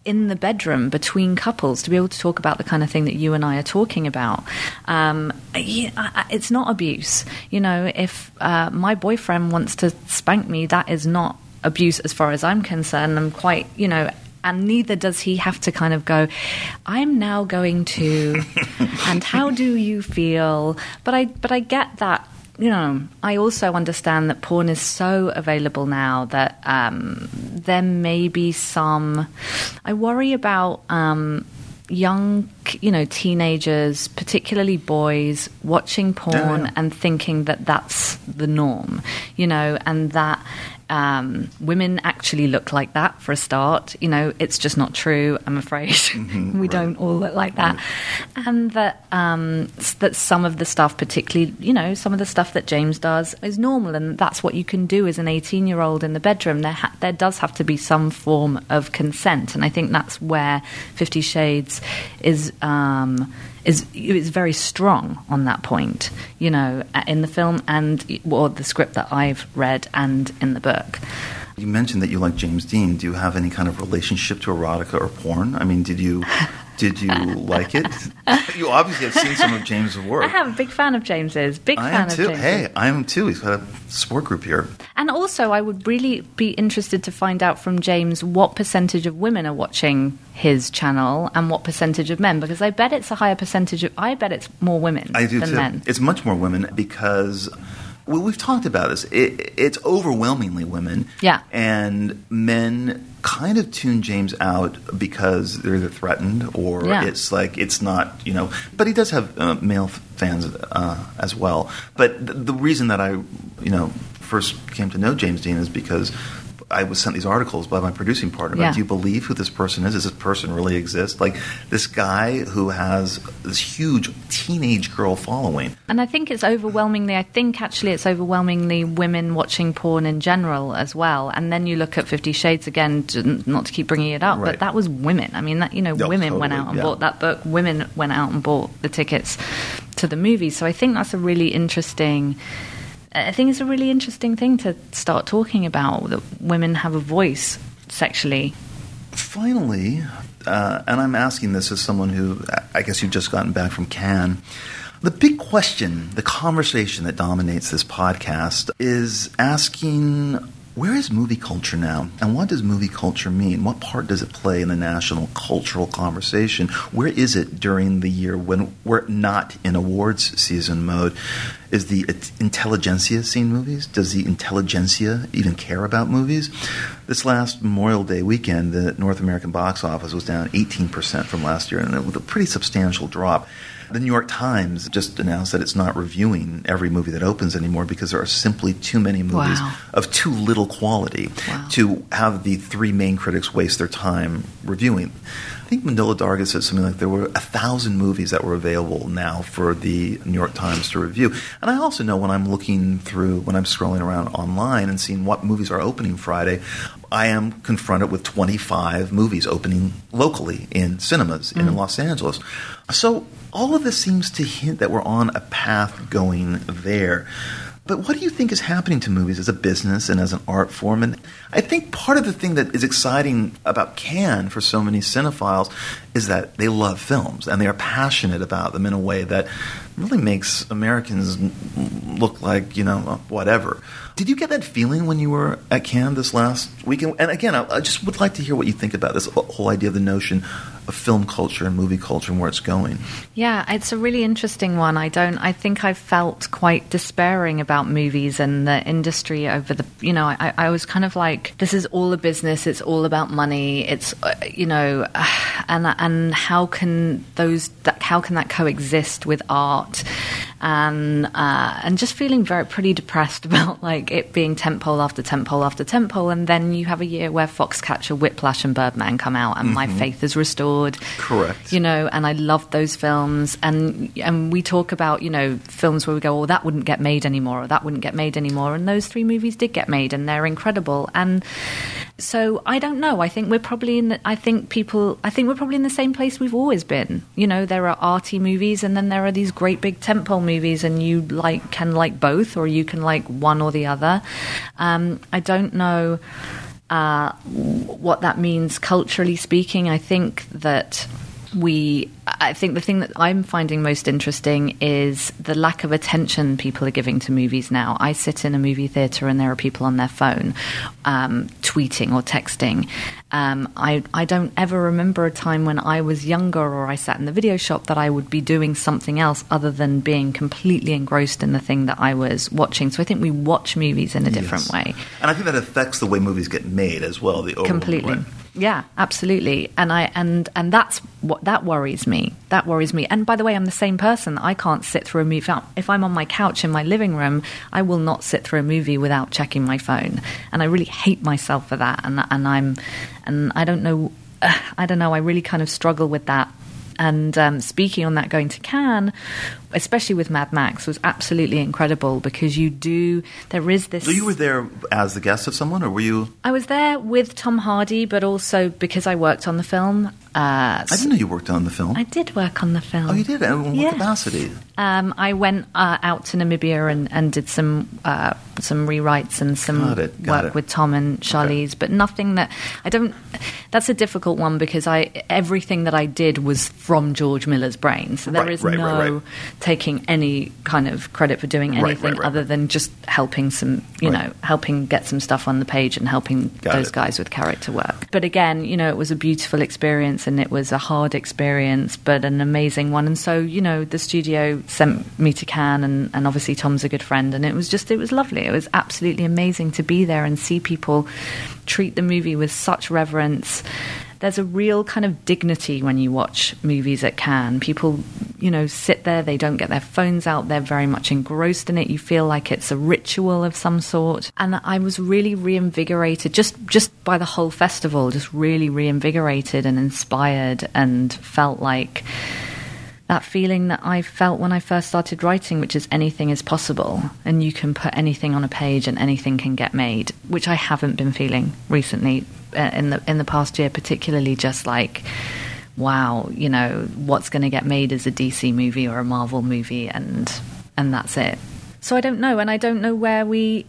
in the bedroom between couples to be able to talk about the kind of thing that you and I are talking about. Um, it's not abuse. You know, if uh, my boyfriend wants to spank me, that is not abuse as far as I'm concerned. I'm quite, you know, and neither does he have to kind of go i'm now going to and how do you feel but i but i get that you know i also understand that porn is so available now that um, there may be some i worry about um, young you know teenagers particularly boys watching porn yeah. and thinking that that's the norm you know and that um, women actually look like that for a start. You know, it's just not true. I'm afraid we don't all look like that, and that um, that some of the stuff, particularly you know, some of the stuff that James does is normal, and that's what you can do as an 18 year old in the bedroom. There ha- there does have to be some form of consent, and I think that's where Fifty Shades is. Um, is is very strong on that point, you know, uh, in the film and or the script that I've read and in the book. You mentioned that you like James Dean. Do you have any kind of relationship to erotica or porn? I mean, did you did you like it? You obviously have seen some of James' work. I am a big fan of James's. Big I fan am of too. James's. Hey, I am too. He's got a support group here. And also, I would really be interested to find out from James what percentage of women are watching his channel and what percentage of men, because I bet it's a higher percentage of. I bet it's more women I do than too. men. It's much more women because well, we've talked about this. It, it's overwhelmingly women. Yeah. And men kind of tune James out because they're either threatened or Yeah. it's like it's not, you know. But he does have uh, male f- fans uh, as well. But th- the reason that I, you know, first came to know James Dean is because I was sent these articles by my producing partner. about, Yeah. Do you believe who this person is? Does this person really exist? Like this guy who has this huge teenage girl following. And I think it's overwhelmingly, I think actually it's overwhelmingly women watching porn in general as well. And then you look at Fifty Shades again, not to keep bringing it up, Right. but that was women. I mean, that, you know, No, women went out and yeah. bought that book, women went out and bought the tickets to the movie. So I think that's a really interesting. I think it's a really interesting thing to start talking about that women have a voice sexually. Finally, uh, and I'm asking this as someone who I guess you've just gotten back from Cannes. The big question, the conversation that dominates this podcast is asking where is movie culture now? And what does movie culture mean? What part does it play in the national cultural conversation? Where is it during the year when we're not in awards season mode? Is the intelligentsia seeing movies? Does the intelligentsia even care about movies? This last Memorial Day weekend, the North American box office was down 18% from last year, and it was a pretty substantial drop. The New York Times just announced that it's not reviewing every movie that opens anymore because there are simply too many movies Wow. of too little quality Wow. to have the three main critics waste their time reviewing. I think Manohla Dargis said something like there were a thousand movies that were available now for the New York Times to review. And I also know when I'm looking through, when I'm scrolling around online and seeing what movies are opening Friday, I am confronted with 25 movies opening locally in cinemas in mm. Los Angeles. So all of this seems to hint that we're on a path going there. But what do you think is happening to movies as a business and as an art form? And I think part of the thing that is exciting about Cannes for so many cinephiles is that they love films and they are passionate about them in a way that really makes Americans look like, you know, whatever. Did you get that feeling when you were at Cannes this last weekend? And again, I, I just would like to hear what you think about this whole idea of the notion of film culture and movie culture and where it's going. Yeah, it's a really interesting one. I don't. I think I felt quite despairing about movies and the industry over the. You know, I, I was kind of like, this is all a business. It's all about money. It's uh, you know, and and how can those that how can that coexist with art? And uh, and just feeling very pretty depressed about like it being tentpole after tentpole after tentpole, and then you have a year where Foxcatcher, Whiplash, and Birdman come out, and my faith is restored. Correct. You know, and I love those films. And and we talk about you know films where we go, oh, that wouldn't get made anymore, or that wouldn't get made anymore. And those three movies did get made, and they're incredible. And so I don't know. I think we're probably in. The, I think people. I think we're probably in the same place we've always been. You know, there are arty movies, and then there are these great big tentpole movies, and you like can like both, or you can like one or the other. Um, I don't know uh, what that means culturally speaking. I think that we I think the thing that I'm finding most interesting is the lack of attention people are giving to movies now. I sit in a movie theater and there are people on their phone um, tweeting or texting. Um, I, I don't ever remember a time when I was younger or I sat in the video shop that I would be doing something else other than being completely engrossed in the thing that I was watching. So I think we watch movies in a different Yes. way. And I think that affects the way movies get made as well. The completely. Yeah absolutely. And i and and that's what that worries me. That worries me. And by the way i'm the same person. I can't sit through a movie. If I'm- on my couch in my living room i will not sit through a movie without checking my phone. And i really hate myself for that. And and i'm and i don't know i don't know. I really kind of struggle with that and um, speaking on that, going to Cannes, especially with Mad Max, was absolutely incredible because you do. There is this. So you were there as the guest of someone, or were you? I was there with Tom Hardy, but also because I worked on the film. Uh, I didn't know you worked on the film. I did work on the film. oh, you did. In what Yes. capacity? Um, I went uh, out to Namibia and, and did some uh, some rewrites and some Got got work it. with Tom and Charlize, but nothing that I don't. That's a difficult one because I everything that I did was from George Miller's brain, so there Right, is right, no right, taking any kind of credit for doing anything other than just helping some, you know, helping get some stuff on the page and helping Got those it. guys with character work. But again, you know, it was a beautiful experience and it was a hard experience, but an amazing one. And so, you know, the studio sent me to Cannes, and, and obviously Tom's a good friend, and it was just, it was lovely. It was absolutely amazing to be there and see people treat the movie with such reverence. There's a real kind of dignity when you watch movies at Cannes. People, you know, sit there, they don't get their phones out, they're very much engrossed in it. You feel like it's a ritual of some sort. And I was really reinvigorated just just by the whole festival, just really reinvigorated and inspired and felt like that feeling that I felt when I first started writing, which is anything is possible, and you can put anything on a page and anything can get made, which I haven't been feeling recently in the in the past year, particularly just like. Wow, you know what's going to get made as a DC movie or a Marvel movie, and and that's it. So I don't know, and I don't know where we.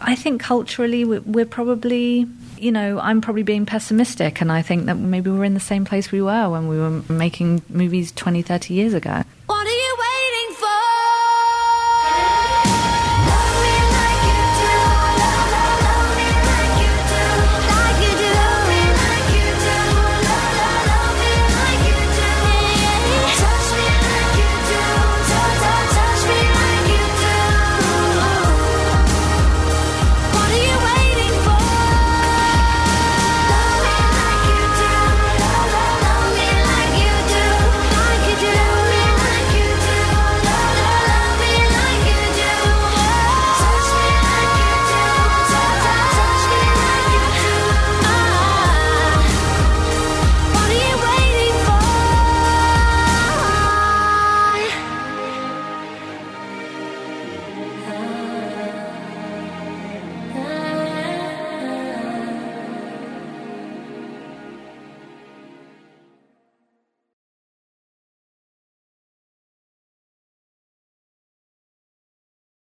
I think culturally we're, we're probably you know, I'm probably being pessimistic, and I think that maybe we're in the same place we were when we were making movies 20, 30 years ago. Why